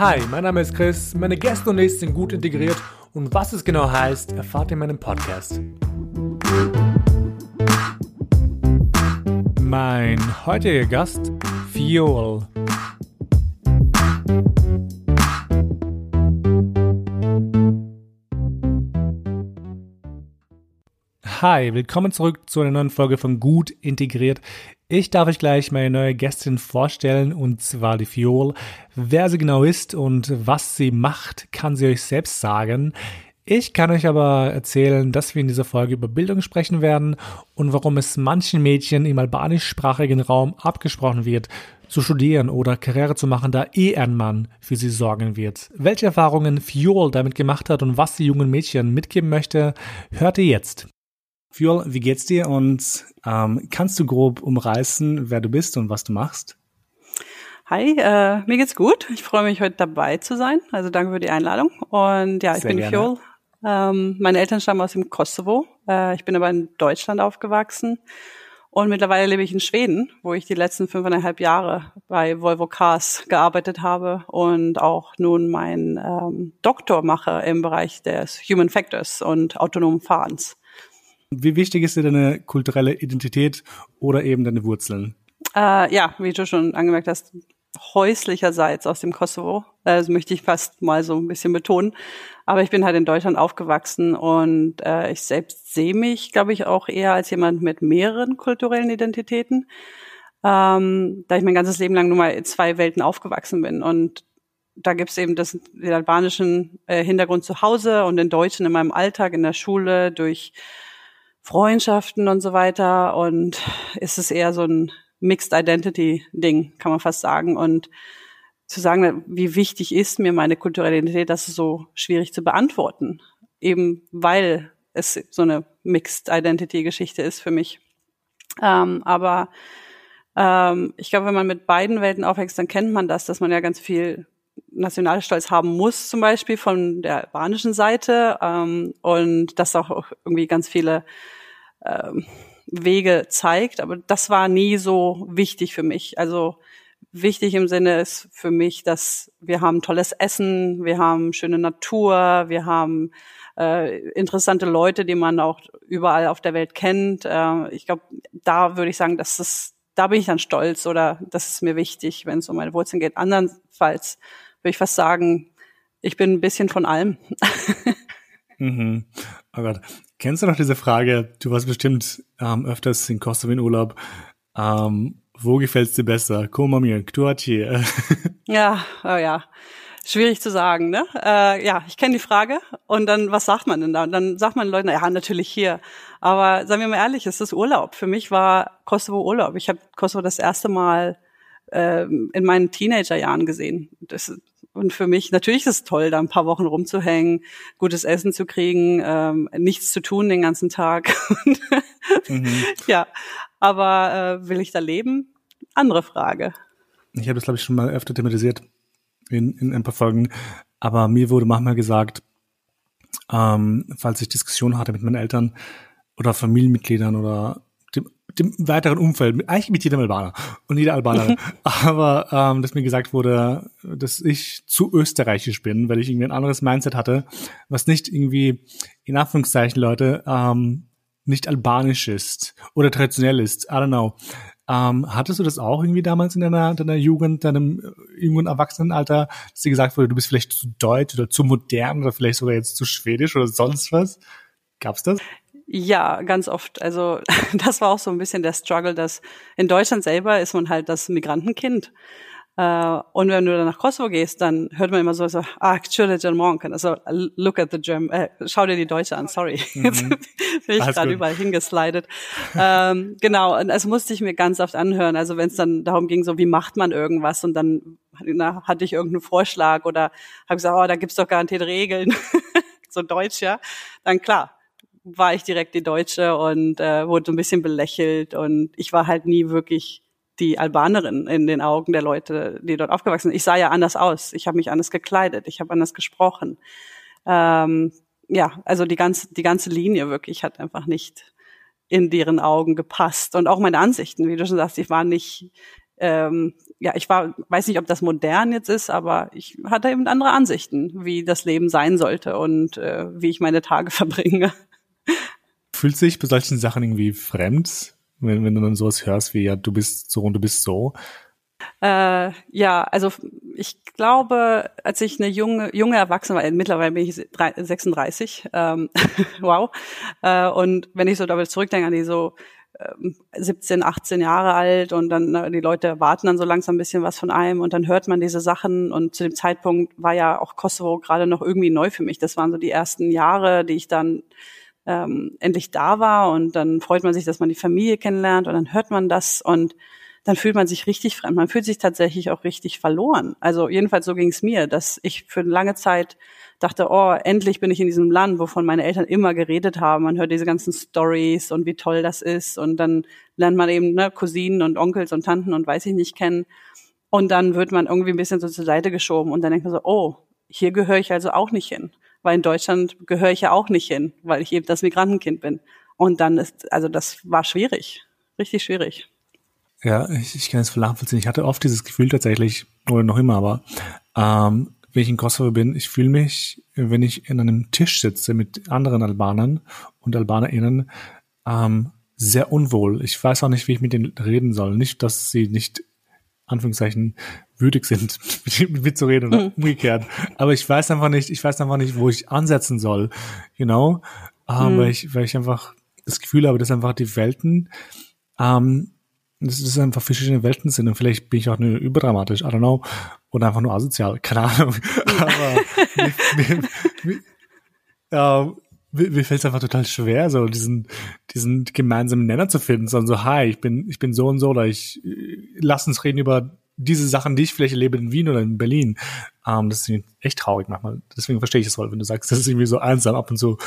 Hi, mein Name ist Chris, meine Gäste und ich sind gut integriert und was es genau heißt, erfahrt ihr in meinem Podcast. Mein heutiger Gast, Fiol. Hi, willkommen zurück zu einer neuen Folge von Gut Integriert. Ich darf euch gleich meine neue Gästin vorstellen, und zwar die Fiol. Wer sie genau ist und was sie macht, kann sie euch selbst sagen. Ich kann euch aber erzählen, dass wir in dieser Folge über Bildung sprechen werden und warum es manchen Mädchen im albanischsprachigen Raum abgesprochen wird, zu studieren oder Karriere zu machen, da eh ein Mann für sie sorgen wird. Welche Erfahrungen Fiol damit gemacht hat und was sie jungen Mädchen mitgeben möchte, hört ihr jetzt. Fiol, wie geht's dir und ähm, kannst du grob umreißen, wer du bist und was du machst? Hi, äh, mir geht's gut. Ich freue mich, heute dabei zu sein. Also danke für die Einladung. Und ja, ich Sehr bin gerne. Fiol. Ähm, meine Eltern stammen aus dem Kosovo. Äh, ich bin aber in Deutschland aufgewachsen. Und mittlerweile lebe ich in Schweden, wo ich die letzten fünfeinhalb Jahre bei Volvo Cars gearbeitet habe und auch nun meinen ähm, Doktor mache im Bereich des Human Factors und autonomen Fahrens. Wie wichtig ist dir deine kulturelle Identität oder eben deine Wurzeln? Äh, ja, wie du schon angemerkt hast, häuslicherseits aus dem Kosovo. Das möchte ich fast mal so ein bisschen betonen. Aber ich bin halt in Deutschland aufgewachsen und äh, ich selbst sehe mich, glaube ich, auch eher als jemand mit mehreren kulturellen Identitäten. Ähm, da ich mein ganzes Leben lang nur mal in zwei Welten aufgewachsen bin. Und da gibt's eben das, den albanischen äh, Hintergrund zu Hause und den deutschen in meinem Alltag, in der Schule, durch Freundschaften und so weiter. Und ist es eher so ein Mixed Identity Ding, kann man fast sagen. Und zu sagen, wie wichtig ist mir meine kulturelle Identität, das ist so schwierig zu beantworten. Eben weil es so eine Mixed Identity Geschichte ist für mich. Ähm, aber ähm, ich glaube, wenn man mit beiden Welten aufwächst, dann kennt man das, dass man ja ganz viel Nationalstolz haben muss, zum Beispiel von der albanischen Seite ähm, und das auch irgendwie ganz viele ähm, Wege zeigt. Aber das war nie so wichtig für mich. Also wichtig im Sinne ist für mich, dass wir haben tolles Essen, wir haben schöne Natur, wir haben äh, interessante Leute, die man auch überall auf der Welt kennt. Äh, ich glaube, da würde ich sagen, dass es da bin ich dann stolz oder das ist mir wichtig, wenn es um meine Wurzeln geht. Andernfalls würde ich fast sagen, ich bin ein bisschen von allem. mhm. Oh Gott. Kennst du noch diese Frage? Du warst bestimmt ähm, öfters in Kosovo in Urlaub. Ähm, wo gefällt's dir besser? Koma mir, Ktuaci. ja, oh ja. Schwierig zu sagen, ne? Äh, ja, ich kenne die Frage. Und dann, was sagt man denn da? Und dann sagt man den Leuten, ja, natürlich hier. Aber sagen wir mal ehrlich, es ist Urlaub. Für mich war Kosovo Urlaub. Ich habe Kosovo das erste Mal ähm, in meinen Teenagerjahren gesehen. Das, und für mich, natürlich ist es toll, da ein paar Wochen rumzuhängen, gutes Essen zu kriegen, ähm, nichts zu tun den ganzen Tag. mhm. Ja, aber äh, will ich da leben? Andere Frage. Ich habe das, glaube ich, schon mal öfter thematisiert in, in ein paar Folgen. Aber mir wurde manchmal gesagt, ähm, falls ich Diskussionen hatte mit meinen Eltern oder Familienmitgliedern oder dem weiteren Umfeld, eigentlich mit jedem Albaner und jeder Albanerin. Aber ähm, dass mir gesagt wurde, dass ich zu österreichisch bin, weil ich irgendwie ein anderes Mindset hatte, was nicht irgendwie, in Anführungszeichen, Leute, ähm, nicht albanisch ist oder traditionell ist. I don't know. Ähm, hattest du das auch irgendwie damals in deiner, deiner Jugend, deinem äh, jungen Erwachsenenalter, dass dir gesagt wurde, du bist vielleicht zu deutsch oder zu modern oder vielleicht sogar jetzt zu schwedisch oder sonst was? Gab's das? Ja, ganz oft. Also das war auch so ein bisschen der Struggle, dass in Deutschland selber ist man halt das Migrantenkind. Äh, und wenn du dann nach Kosovo gehst, dann hört man immer so, so ah, German. Also look at the German, äh, schau dir die Deutsche an, sorry. Mhm. Jetzt bin ich gerade überall hingeslidet. ähm, genau, und das musste ich mir ganz oft anhören. Also wenn es dann darum ging, so wie macht man irgendwas und dann na, hatte ich irgendeinen Vorschlag oder habe gesagt, oh, da gibt's doch garantiert Regeln. so Deutsch, ja. Dann klar, war ich direkt die Deutsche und äh, wurde so ein bisschen belächelt und ich war halt nie wirklich die Albanerin in den Augen der Leute, die dort aufgewachsen sind. Ich sah ja anders aus, ich habe mich anders gekleidet, ich habe anders gesprochen. Ähm, ja, also die ganze die ganze Linie wirklich hat einfach nicht in deren Augen gepasst und auch meine Ansichten, wie du schon sagst, ich war nicht ähm, ja, ich war, weiß nicht, ob das modern jetzt ist, aber ich hatte eben andere Ansichten, wie das Leben sein sollte und äh, wie ich meine Tage verbringe. Fühlt sich bei solchen Sachen irgendwie fremd, wenn, wenn du dann sowas hörst wie, ja, du bist so und du bist so? Äh, ja, also ich glaube, als ich eine junge, junge Erwachsene war, mittlerweile bin ich 36, ähm, wow. Äh, und wenn ich so damit zurückdenke an die so 17, ähm, 18 Jahre alt und dann na, die Leute erwarten dann so langsam ein bisschen was von einem und dann hört man diese Sachen und zu dem Zeitpunkt war ja auch Kosovo gerade noch irgendwie neu für mich. Das waren so die ersten Jahre, die ich dann ähm, endlich da war und dann freut man sich, dass man die Familie kennenlernt und dann hört man das und dann fühlt man sich richtig fremd. Man fühlt sich tatsächlich auch richtig verloren. Also jedenfalls so ging es mir, dass ich für eine lange Zeit dachte, oh, endlich bin ich in diesem Land, wovon meine Eltern immer geredet haben. Man hört diese ganzen Stories und wie toll das ist. Und dann lernt man eben ne, Cousinen und Onkels und Tanten und weiß ich nicht kennen. Und dann wird man irgendwie ein bisschen so zur Seite geschoben und dann denkt man so, oh, hier gehöre ich also auch nicht hin. Weil in Deutschland gehöre ich ja auch nicht hin, weil ich eben das Migrantenkind bin. Und dann ist, also das war schwierig, richtig schwierig. Ja, ich, ich kann es nachvollziehen. Ich hatte oft dieses Gefühl tatsächlich, oder noch immer, aber ähm, wenn ich in Kosovo bin, ich fühle mich, wenn ich in einem Tisch sitze mit anderen Albanern und AlbanerInnen, ähm, sehr unwohl. Ich weiß auch nicht, wie ich mit denen reden soll. Nicht, dass sie nicht Anführungszeichen würdig sind, mit mir zu reden oder mhm. umgekehrt. Aber ich weiß einfach nicht, ich weiß einfach nicht, wo ich ansetzen soll, you know, ähm, mhm. weil ich, weil ich einfach das Gefühl habe, dass einfach die Welten ähm, das ist einfach verschiedene Welten sind und vielleicht bin ich auch nur überdramatisch, I don't know, oder einfach nur asozial, keine Ahnung. Aber mir, mir, mir, mir, mir fällt es einfach total schwer, so diesen, diesen gemeinsamen Nenner zu finden, sondern so, hi, ich bin, ich bin so und so, oder ich, lass uns reden über diese Sachen, die ich vielleicht erlebe in Wien oder in Berlin. Um, das ist echt traurig manchmal. Deswegen verstehe ich es voll, wenn du sagst, das ist irgendwie so einsam ab und zu.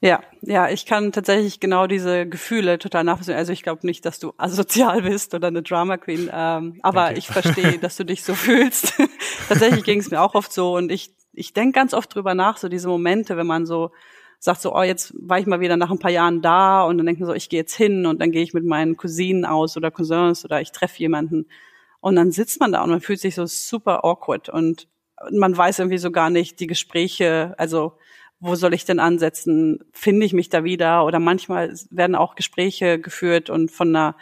Ja, ja, ich kann tatsächlich genau diese Gefühle total nachvollziehen. Also ich glaube nicht, dass du asozial bist oder eine Drama Queen, ähm, aber okay. ich verstehe, dass du dich so fühlst. tatsächlich ging es mir auch oft so und ich ich denke ganz oft drüber nach, so diese Momente, wenn man so sagt so, oh, jetzt war ich mal wieder nach ein paar Jahren da und dann denkt man so, ich gehe jetzt hin und dann gehe ich mit meinen Cousinen aus oder Cousins oder ich treffe jemanden und dann sitzt man da und man fühlt sich so super awkward und man weiß irgendwie so gar nicht die Gespräche, also wo soll ich denn ansetzen? Finde ich mich da wieder? Oder manchmal werden auch Gespräche geführt und von einer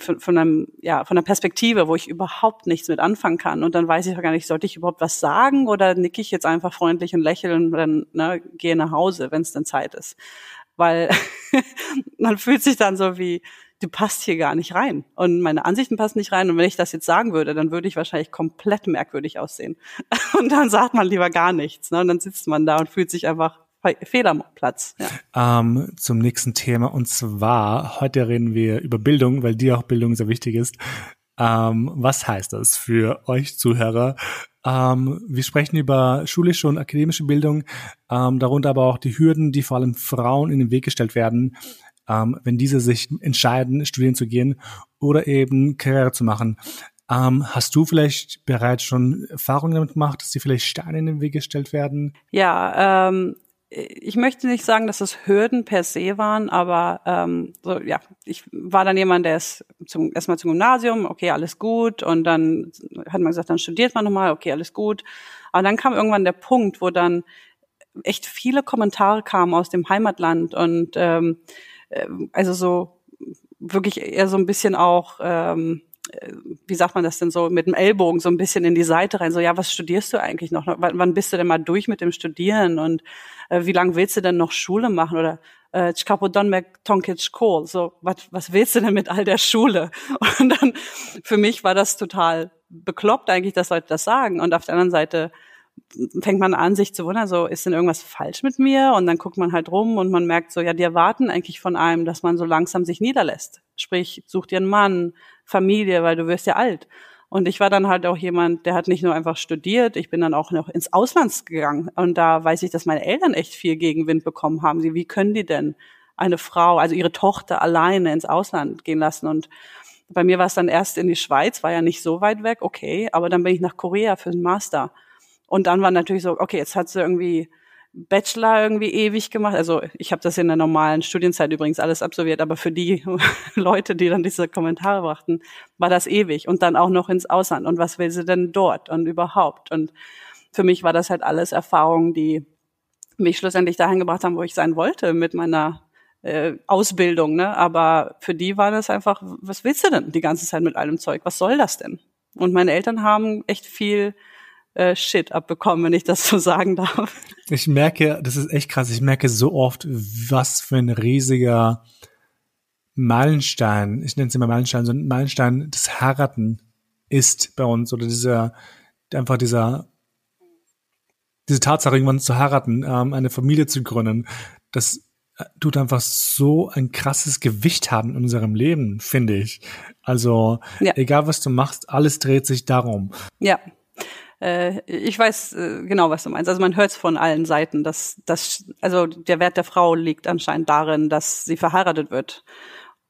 von, von einem ja von einer Perspektive, wo ich überhaupt nichts mit anfangen kann und dann weiß ich gar nicht, sollte ich überhaupt was sagen oder nicke ich jetzt einfach freundlich und lächeln und dann ne, gehe nach Hause, wenn es dann Zeit ist, weil man fühlt sich dann so wie du passt hier gar nicht rein. Und meine Ansichten passen nicht rein. Und wenn ich das jetzt sagen würde, dann würde ich wahrscheinlich komplett merkwürdig aussehen. Und dann sagt man lieber gar nichts. Ne? Und dann sitzt man da und fühlt sich einfach fehl. Ja. Ähm, zum nächsten Thema. Und zwar, heute reden wir über Bildung, weil dir auch Bildung sehr wichtig ist. Ähm, was heißt das für euch Zuhörer? Ähm, wir sprechen über schulische und akademische Bildung, ähm, darunter aber auch die Hürden, die vor allem Frauen in den Weg gestellt werden, ähm, wenn diese sich entscheiden, studieren zu gehen oder eben Karriere zu machen. Ähm, hast du vielleicht bereits schon Erfahrungen damit gemacht, dass sie vielleicht Steine in den Weg gestellt werden? Ja, ähm, ich möchte nicht sagen, dass es Hürden per se waren, aber ähm, so, ja, ich war dann jemand, der ist zum, erstmal zum Gymnasium, okay, alles gut, und dann hat man gesagt, dann studiert man nochmal, okay, alles gut. Aber dann kam irgendwann der Punkt, wo dann echt viele Kommentare kamen aus dem Heimatland und ähm, also so wirklich eher so ein bisschen auch, ähm, äh, wie sagt man das denn so, mit dem Ellbogen so ein bisschen in die Seite rein, so, ja, was studierst du eigentlich noch? W wann bist du denn mal durch mit dem Studieren und äh, wie lange willst du denn noch Schule machen oder äh, Chkapodonmek Tonkic Kohl, so, was, was willst du denn mit all der Schule? Und dann, für mich war das total bekloppt eigentlich, dass Leute das sagen und auf der anderen Seite fängt man an, sich zu wundern, so ist denn irgendwas falsch mit mir? Und dann guckt man halt rum und man merkt so, ja, die erwarten eigentlich von einem, dass man so langsam sich niederlässt. Sprich, such dir einen Mann, Familie, weil du wirst ja alt. Und ich war dann halt auch jemand, der hat nicht nur einfach studiert, ich bin dann auch noch ins Ausland gegangen. Und da weiß ich, dass meine Eltern echt viel Gegenwind bekommen haben. Sie, wie können die denn eine Frau, also ihre Tochter alleine ins Ausland gehen lassen? Und bei mir war es dann erst in die Schweiz, war ja nicht so weit weg, okay, aber dann bin ich nach Korea für den Master. Und dann war natürlich so, okay, jetzt hat sie irgendwie Bachelor irgendwie ewig gemacht. Also ich habe das in der normalen Studienzeit übrigens alles absolviert, aber für die Leute, die dann diese Kommentare brachten, war das ewig und dann auch noch ins Ausland. Und was will sie denn dort und überhaupt? Und für mich war das halt alles Erfahrungen, die mich schlussendlich dahin gebracht haben, wo ich sein wollte mit meiner äh, Ausbildung. Ne? Aber für die war das einfach, was willst du denn die ganze Zeit mit allem Zeug? Was soll das denn? Und meine Eltern haben echt viel äh, Shit abbekommen, wenn ich das so sagen darf. Ich merke, das ist echt krass, ich merke so oft, was für ein riesiger Meilenstein, ich nenne es immer Meilenstein, so ein Meilenstein des Heiraten ist bei uns oder dieser, einfach dieser, diese Tatsache, irgendwann zu heiraten, ähm, eine Familie zu gründen, das äh, tut einfach so ein krasses Gewicht haben in unserem Leben, finde ich. Also, ja. egal was du machst, alles dreht sich darum. Ja, äh, ich weiß äh, genau, was du meinst. Also man hört es von allen Seiten, dass dass also der Wert der Frau liegt anscheinend darin, dass sie verheiratet wird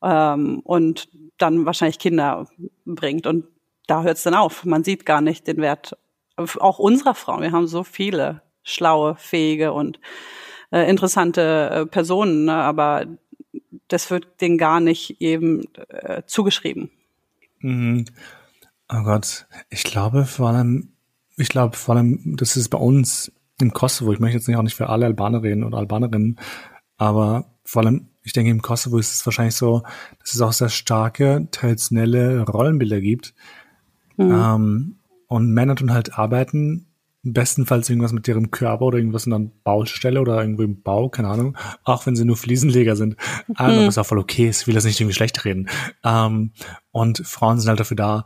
ähm, und dann wahrscheinlich Kinder bringt und da hört es dann auf. Man sieht gar nicht den Wert auch unserer Frauen. Wir haben so viele schlaue, fähige und äh, interessante äh, Personen, ne? aber das wird denen gar nicht eben äh, zugeschrieben. Mhm. Oh Gott, ich glaube vor allem ich glaube vor allem, das ist bei uns im Kosovo, ich möchte jetzt nicht auch nicht für alle Albaner reden oder Albanerinnen, aber vor allem, ich denke, im Kosovo ist es wahrscheinlich so, dass es auch sehr starke, traditionelle Rollenbilder gibt. Mhm. Ähm, und Männer tun halt arbeiten, bestenfalls irgendwas mit ihrem Körper oder irgendwas in einer Baustelle oder irgendwo im Bau, keine Ahnung, auch wenn sie nur Fliesenleger sind. Aber mhm. ist auch voll okay, ich will das nicht irgendwie schlecht reden. Ähm, und Frauen sind halt dafür da,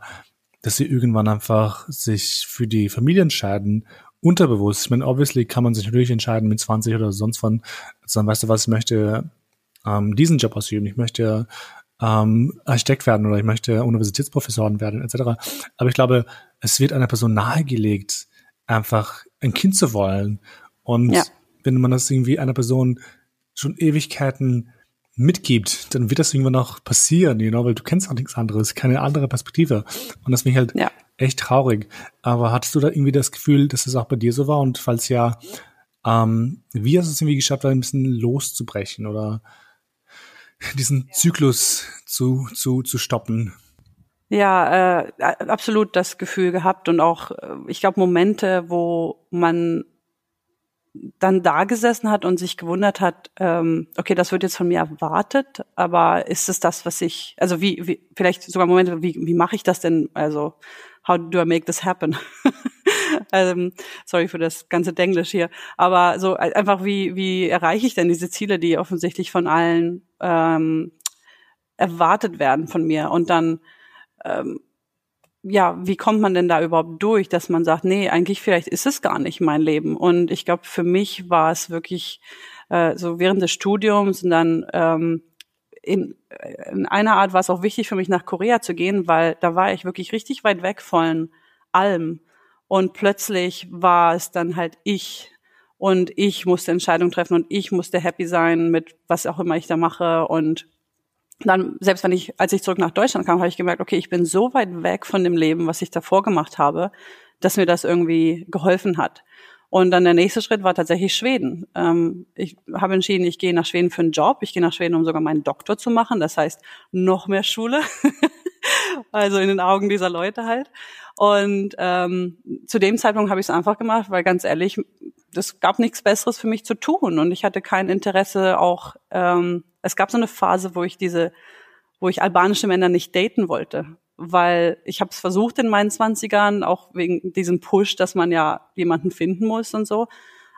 dass sie irgendwann einfach sich für die Familie entscheiden, unterbewusst. Ich meine, obviously kann man sich natürlich entscheiden mit 20 oder sonst wann, sagen, weißt du was, ich möchte ähm, diesen Job ausüben, ich möchte ähm, Architekt werden oder ich möchte Universitätsprofessorin werden, etc. Aber ich glaube, es wird einer Person nahegelegt, einfach ein Kind zu wollen. Und ja. wenn man das irgendwie einer Person schon Ewigkeiten mitgibt, dann wird das irgendwann auch passieren, you know, weil du kennst auch nichts anderes, keine andere Perspektive. Und das finde ich halt ja. echt traurig. Aber hattest du da irgendwie das Gefühl, dass es auch bei dir so war? Und falls ja, ähm, wie hast du es irgendwie geschafft, da ein bisschen loszubrechen oder diesen Zyklus zu, zu, zu stoppen? Ja, äh, absolut das Gefühl gehabt und auch, äh, ich glaube, Momente, wo man dann da gesessen hat und sich gewundert hat, ähm, okay, das wird jetzt von mir erwartet, aber ist es das, was ich, also wie, wie vielleicht sogar Momente, wie, wie mache ich das denn? Also, how do I make this happen? ähm, sorry für das ganze Denglisch hier, aber so einfach, wie, wie erreiche ich denn diese Ziele, die offensichtlich von allen ähm, erwartet werden von mir? Und dann ähm, ja, wie kommt man denn da überhaupt durch, dass man sagt, nee, eigentlich vielleicht ist es gar nicht mein Leben. Und ich glaube, für mich war es wirklich äh, so während des Studiums und dann ähm, in, in einer Art war es auch wichtig für mich, nach Korea zu gehen, weil da war ich wirklich richtig weit weg von allem. Und plötzlich war es dann halt ich und ich musste Entscheidungen treffen und ich musste happy sein mit was auch immer ich da mache und dann, selbst wenn ich, als ich zurück nach Deutschland kam, habe ich gemerkt, okay, ich bin so weit weg von dem Leben, was ich davor gemacht habe, dass mir das irgendwie geholfen hat. Und dann der nächste Schritt war tatsächlich Schweden. Ähm, ich habe entschieden, ich gehe nach Schweden für einen Job. Ich gehe nach Schweden, um sogar meinen Doktor zu machen. Das heißt, noch mehr Schule. also in den Augen dieser Leute halt. Und ähm, zu dem Zeitpunkt habe ich es einfach gemacht, weil ganz ehrlich, es gab nichts Besseres für mich zu tun. Und ich hatte kein Interesse auch ähm, es gab so eine Phase, wo ich diese, wo ich albanische Männer nicht daten wollte, weil ich habe es versucht in meinen Zwanzigern, auch wegen diesem Push, dass man ja jemanden finden muss und so.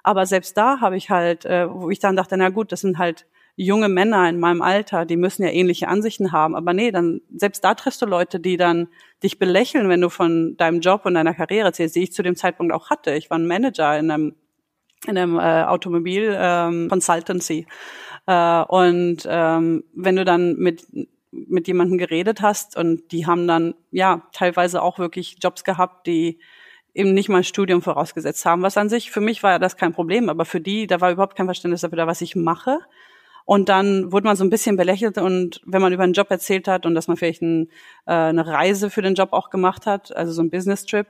Aber selbst da habe ich halt, äh, wo ich dann dachte, na gut, das sind halt junge Männer in meinem Alter, die müssen ja ähnliche Ansichten haben. Aber nee, dann selbst da triffst du Leute, die dann dich belächeln, wenn du von deinem Job und deiner Karriere erzählst, die ich zu dem Zeitpunkt auch hatte. Ich war ein Manager in einem in einem äh, Automobil ähm, Consultancy äh, und ähm, wenn du dann mit mit jemandem geredet hast und die haben dann ja teilweise auch wirklich Jobs gehabt, die eben nicht mal ein Studium vorausgesetzt haben, was an sich für mich war das kein Problem, aber für die, da war überhaupt kein Verständnis dafür, was ich mache. Und dann wurde man so ein bisschen belächelt und wenn man über einen Job erzählt hat und dass man vielleicht ein, äh, eine Reise für den Job auch gemacht hat, also so ein Business-Trip,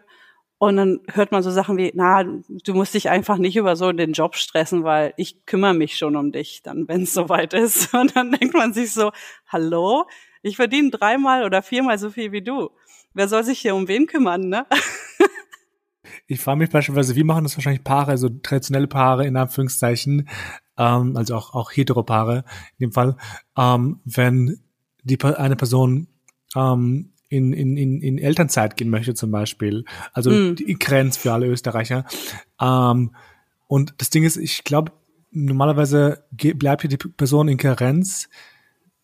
Und dann hört man so Sachen wie, na, du musst dich einfach nicht über so den Job stressen, weil ich kümmere mich schon um dich, dann, wenn es soweit ist. Und dann denkt man sich so, hallo, ich verdiene dreimal oder viermal so viel wie du. Wer soll sich hier um wen kümmern, ne? Ich frage mich beispielsweise, wie machen das wahrscheinlich Paare, also traditionelle Paare in Anführungszeichen, ähm, also auch, auch Heteropaare in dem Fall, ähm, wenn die eine Person ähm, in, in, in, in Elternzeit gehen möchte zum Beispiel, also mm. die Grenz für alle Österreicher. Ähm, und das Ding ist, ich glaube, normalerweise bleibt hier die Person in Karenz,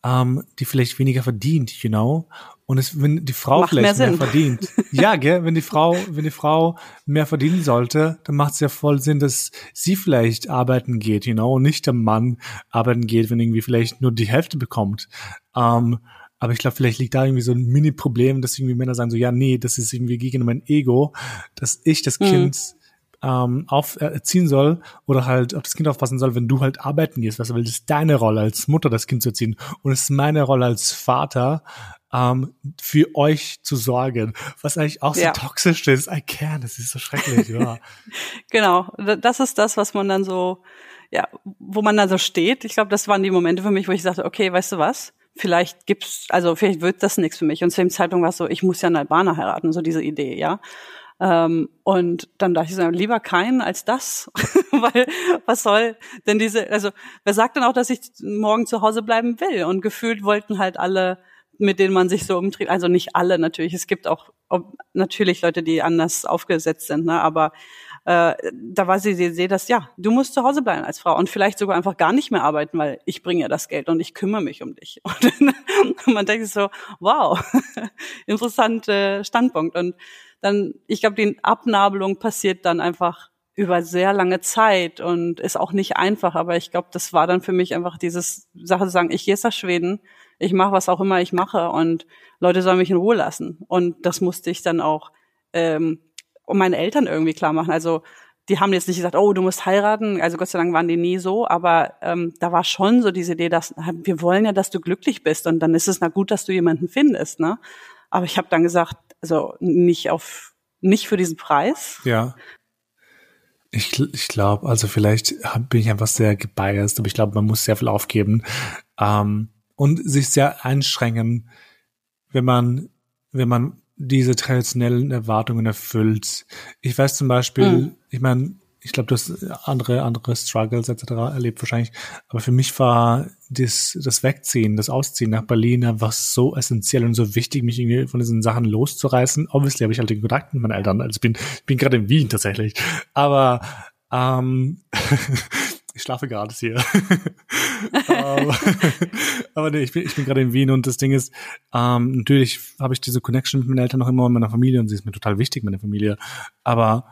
ähm, die vielleicht weniger verdient, you know. Und es, wenn die Frau macht vielleicht mehr, mehr verdient, ja, gell, wenn die Frau, wenn die Frau mehr verdienen sollte, dann macht es ja voll Sinn, dass sie vielleicht arbeiten geht, you know, und nicht der Mann arbeiten geht, wenn irgendwie vielleicht nur die Hälfte bekommt. Ähm, aber ich glaube, vielleicht liegt da irgendwie so ein Mini-Problem, dass irgendwie Männer sagen so, ja, nee, das ist irgendwie gegen mein Ego, dass ich das mhm. Kind ähm, auf, äh, soll oder halt auf das Kind aufpassen soll, wenn du halt arbeiten gehst. Was, weil das ist deine Rolle als Mutter, das Kind zu erziehen. Und es ist meine Rolle als Vater, ähm, für euch zu sorgen, was eigentlich auch so ja. toxisch ist. I can, das ist so schrecklich, ja. genau, das ist das, was man dann so, ja, wo man dann so steht. Ich glaube, das waren die Momente für mich, wo ich sagte, okay, weißt du was? Vielleicht gibt's, also vielleicht wird das nichts für mich. Und zu dem Zeitpunkt war es so, ich muss ja einen Albaner heiraten, so diese Idee, ja. Ähm, und dann dachte ich so, lieber keinen als das, weil was soll denn diese, also wer sagt denn auch, dass ich morgen zu Hause bleiben will? Und gefühlt wollten halt alle mit denen man sich so umtrieb. Also nicht alle natürlich. Es gibt auch ob, natürlich Leute, die anders aufgesetzt sind, ne? aber äh, da war sie, sie sehe das, ja, du musst zu Hause bleiben als Frau und vielleicht sogar einfach gar nicht mehr arbeiten, weil ich bringe ja das Geld und ich kümmere mich um dich. Und man denkt sich so, wow, interessanter Standpunkt. Und dann, ich glaube, die Abnabelung passiert dann einfach über sehr lange Zeit und ist auch nicht einfach, aber ich glaube, das war dann für mich einfach dieses Sache zu sagen, ich gehe jetzt nach Schweden, ich mache was auch immer ich mache und Leute sollen mich in Ruhe lassen. Und das musste ich dann auch ähm, um meine Eltern irgendwie klar machen. Also die haben jetzt nicht gesagt, oh, du musst heiraten. Also Gott sei Dank waren die nie so, aber ähm, da war schon so diese Idee, dass wir wollen ja, dass du glücklich bist und dann ist es na gut, dass du jemanden findest, ne? Aber ich habe dann gesagt, also nicht auf nicht für diesen Preis. Ja. Ich, ich glaube, also vielleicht bin ich einfach sehr gebiased, aber ich glaube, man muss sehr viel aufgeben. Ähm, und sich sehr einschränken, wenn man, wenn man diese traditionellen Erwartungen erfüllt. Ich weiß zum Beispiel, mhm. ich meine, ich glaube, du hast andere, andere Struggles etc. erlebt wahrscheinlich. Aber für mich war das, das Wegziehen, das Ausziehen nach Berlin einfach so essentiell und so wichtig, mich irgendwie von diesen Sachen loszureißen. Obviously habe ich halt den Kontakt mit meinen Eltern. Also ich bin, ich bin gerade in Wien tatsächlich. Aber ähm, ich schlafe gerade hier. aber, aber nee, ich bin, ich bin gerade in Wien und das Ding ist, ähm, natürlich habe ich diese Connection mit meinen Eltern noch immer in meiner Familie und sie ist mir total wichtig, meine Familie. Aber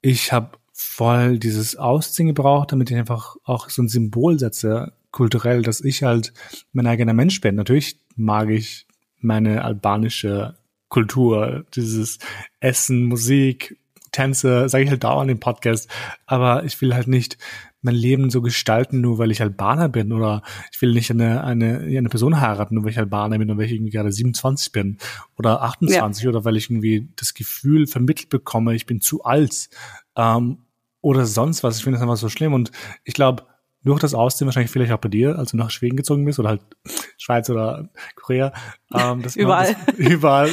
ich habe voll dieses Ausziehen gebraucht, damit ich einfach auch so ein Symbol setze, kulturell, dass ich halt mein eigener Mensch bin. Natürlich mag ich meine albanische Kultur, dieses Essen, Musik, Tänze, sage ich halt dauernd im Podcast, aber ich will halt nicht mein Leben so gestalten, nur weil ich Albaner bin oder ich will nicht eine, eine, eine Person heiraten, nur weil ich Albaner bin oder weil ich irgendwie gerade 27 bin oder 28 ja. oder weil ich irgendwie das Gefühl vermittelt bekomme, ich bin zu alt ähm, oder sonst was. Ich finde das einfach so schlimm und ich glaube, durch das Aussehen wahrscheinlich vielleicht auch bei dir, als du nach Schweden gezogen bist oder halt Schweiz oder Korea, ähm, dass überall, man, das, überall,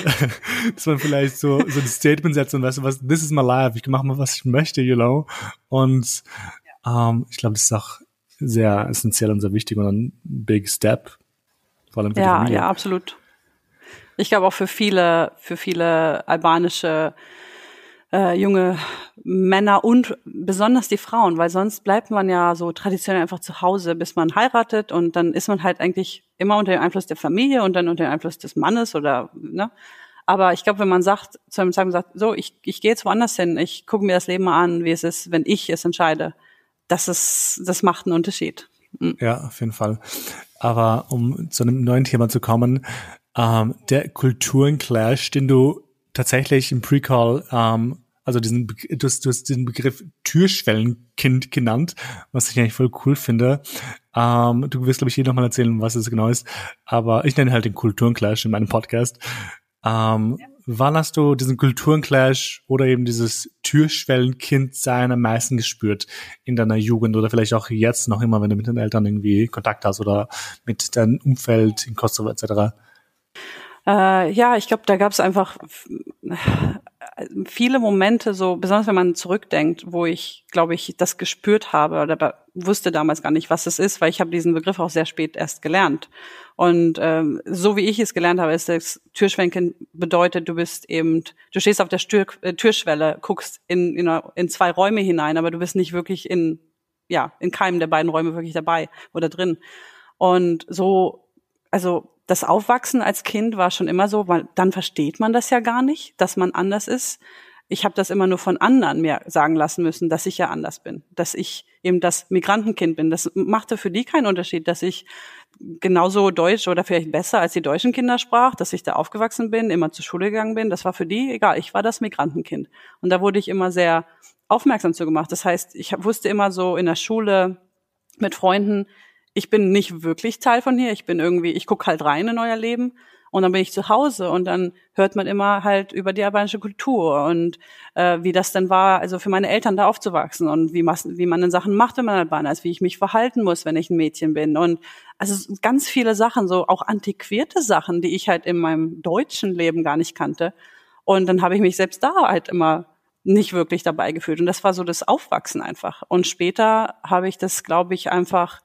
dass man vielleicht so so ein Statement setzt und weißt du was, this is my life, ich mache mal was ich möchte, you know, und ähm, ich glaube, das ist auch sehr essentiell und sehr wichtig und ein big step, vor allem für ja, die Familie. Ja, absolut. Ich glaube auch für viele, für viele albanische äh, junge Männer und besonders die Frauen, weil sonst bleibt man ja so traditionell einfach zu Hause, bis man heiratet und dann ist man halt eigentlich immer unter dem Einfluss der Familie und dann unter dem Einfluss des Mannes oder ne. Aber ich glaube, wenn man sagt, zu einem Zeitpunkt sagt, so, ich, ich gehe jetzt woanders hin, ich gucke mir das Leben mal an, wie es ist, wenn ich es entscheide, das ist, das macht einen Unterschied. Mhm. Ja, auf jeden Fall. Aber um zu einem neuen Thema zu kommen, ähm, der Kulturenclash, den du tatsächlich im Pre-Call, ähm, also diesen, du hast, du hast diesen Begriff Türschwellenkind genannt, was ich eigentlich voll cool finde. Ähm, du wirst, glaube ich, hier nochmal erzählen, was es genau ist. Aber ich nenne halt den Kulturenclash in meinem Podcast. Ähm, ja. Wann hast du diesen Kulturenclash oder eben dieses Türschwellenkind-Sein am meisten gespürt in deiner Jugend oder vielleicht auch jetzt noch immer, wenn du mit den Eltern irgendwie Kontakt hast oder mit deinem Umfeld in Kosovo etc.? Äh, ja, ich glaube, da gab es einfach viele Momente, so besonders wenn man zurückdenkt, wo ich, glaube ich, das gespürt habe oder wusste damals gar nicht, was es ist, weil ich habe diesen Begriff auch sehr spät erst gelernt. Und ähm, so wie ich es gelernt habe, ist das Türschwenken bedeutet, du bist eben, du stehst auf der Stür äh, Türschwelle, guckst in, in, in zwei Räume hinein, aber du bist nicht wirklich in, ja, in keinem der beiden Räume wirklich dabei oder drin. Und so, also das Aufwachsen als Kind war schon immer so, weil dann versteht man das ja gar nicht, dass man anders ist. Ich habe das immer nur von anderen mir sagen lassen müssen, dass ich ja anders bin, dass ich eben das Migrantenkind bin. Das machte für die keinen Unterschied, dass ich genauso Deutsch oder vielleicht besser als die deutschen Kinder sprach, dass ich da aufgewachsen bin, immer zur Schule gegangen bin. Das war für die egal. Ich war das Migrantenkind. Und da wurde ich immer sehr aufmerksam zu gemacht. Das heißt, ich wusste immer so in der Schule mit Freunden, ich bin nicht wirklich Teil von hier. Ich bin irgendwie, ich gucke halt rein in euer Leben und dann bin ich zu Hause und dann hört man immer halt über die albanische Kultur und äh, wie das dann war, also für meine Eltern da aufzuwachsen und wie, wie man dann Sachen macht, wenn man Albaner ist, wie ich mich verhalten muss, wenn ich ein Mädchen bin und also ganz viele Sachen, so auch antiquierte Sachen, die ich halt in meinem deutschen Leben gar nicht kannte. Und dann habe ich mich selbst da halt immer nicht wirklich dabei gefühlt. Und das war so das Aufwachsen einfach. Und später habe ich das, glaube ich, einfach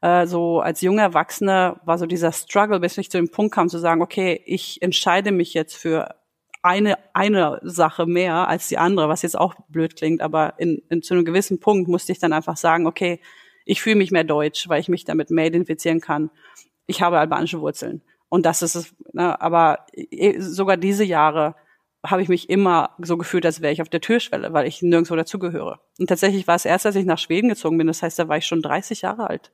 äh, so als junger Erwachsener war so dieser Struggle, bis ich zu dem Punkt kam zu sagen, okay, ich entscheide mich jetzt für eine, eine Sache mehr als die andere, was jetzt auch blöd klingt, aber in, in zu einem gewissen Punkt musste ich dann einfach sagen, okay, ich fühle mich mehr deutsch, weil ich mich damit mehr identifizieren kann. Ich habe albanische Wurzeln. Und das ist es, ne, aber sogar diese Jahre habe ich mich immer so gefühlt, als wäre ich auf der Türschwelle, weil ich nirgendwo dazugehöre. Und tatsächlich war es erst, als ich nach Schweden gezogen bin, das heißt, da war ich schon 30 Jahre alt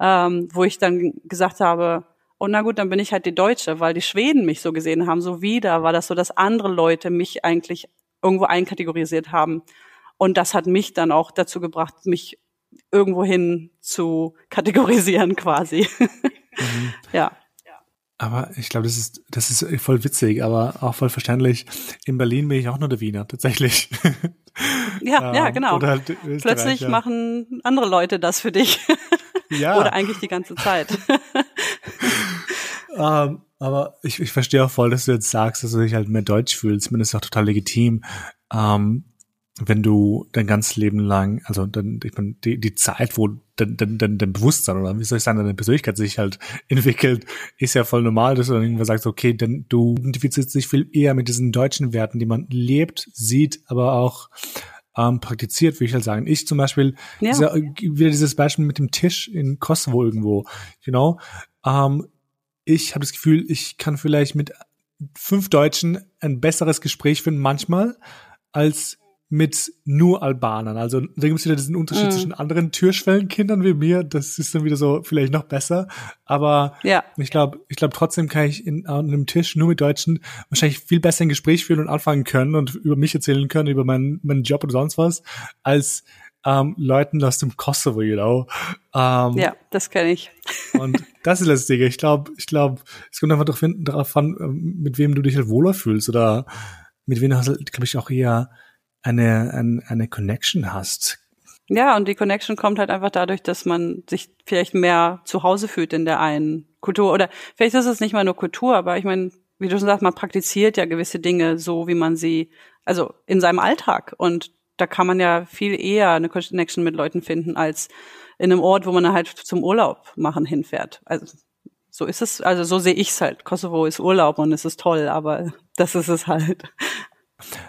ähm, wo ich dann gesagt habe, oh na gut, dann bin ich halt die Deutsche, weil die Schweden mich so gesehen haben. So wieder war das so, dass andere Leute mich eigentlich irgendwo einkategorisiert haben. Und das hat mich dann auch dazu gebracht, mich irgendwohin zu kategorisieren quasi. Mhm. ja. Aber ich glaube, das ist, das ist voll witzig, aber auch voll verständlich. In Berlin bin ich auch nur der Wiener, tatsächlich. Ja, ja, genau. Halt Plötzlich machen andere Leute das für dich. Ja. Oder eigentlich die ganze Zeit. um, ähm, aber ich, ich verstehe auch voll, dass du jetzt sagst, dass du dich halt mehr deutsch fühlst. Zumindest auch total legitim. Um, ähm, wenn du dein ganzes Leben lang, also dann, ich meine, die, die Zeit, wo dein, dein, dein, dein Bewusstsein oder wie soll ich sagen, deine Persönlichkeit sich halt entwickelt, ist ja voll normal, dass du dann irgendwann sagst, okay, denn du identifizierst dich viel eher mit diesen deutschen Werten, die man lebt, sieht, aber auch ähm, praktiziert, würde ich halt sagen. Ich zum Beispiel, ja. dieser, wieder dieses Beispiel mit dem Tisch in Kosovo irgendwo, you know, ähm, ich habe das Gefühl, ich kann vielleicht mit fünf Deutschen ein besseres Gespräch finden manchmal als mit nur Albanern. Also da gibt es wieder diesen Unterschied mm. zwischen anderen Türschwellenkindern wie mir. Das ist dann wieder so vielleicht noch besser. Aber ja. ich glaube, ich glaube trotzdem kann ich in, an einem Tisch nur mit Deutschen wahrscheinlich viel besser ein Gespräch führen und anfangen können und über mich erzählen können, über meinen, meinen Job oder sonst was, als ähm, Leuten aus dem Kosovo, you know. Ähm, ja, das kenne ich. und das ist das Ding. Ich glaube, ich glaube, es kommt einfach darauf an, ähm, mit wem du dich halt wohler fühlst oder mit wem du hast, glaube ich, auch eher eine, eine, eine Connection hast. Ja, und die Connection kommt halt einfach dadurch, dass man sich vielleicht mehr zu Hause fühlt in der einen Kultur. Oder vielleicht ist es nicht mal nur Kultur, aber ich meine, wie du schon sagst, man praktiziert ja gewisse Dinge so, wie man sie, also in seinem Alltag. Und da kann man ja viel eher eine Connection mit Leuten finden, als in einem Ort, wo man halt zum Urlaub machen hinfährt. Also so ist es, also so sehe ich es halt. Kosovo ist Urlaub und es ist toll, aber das ist es halt.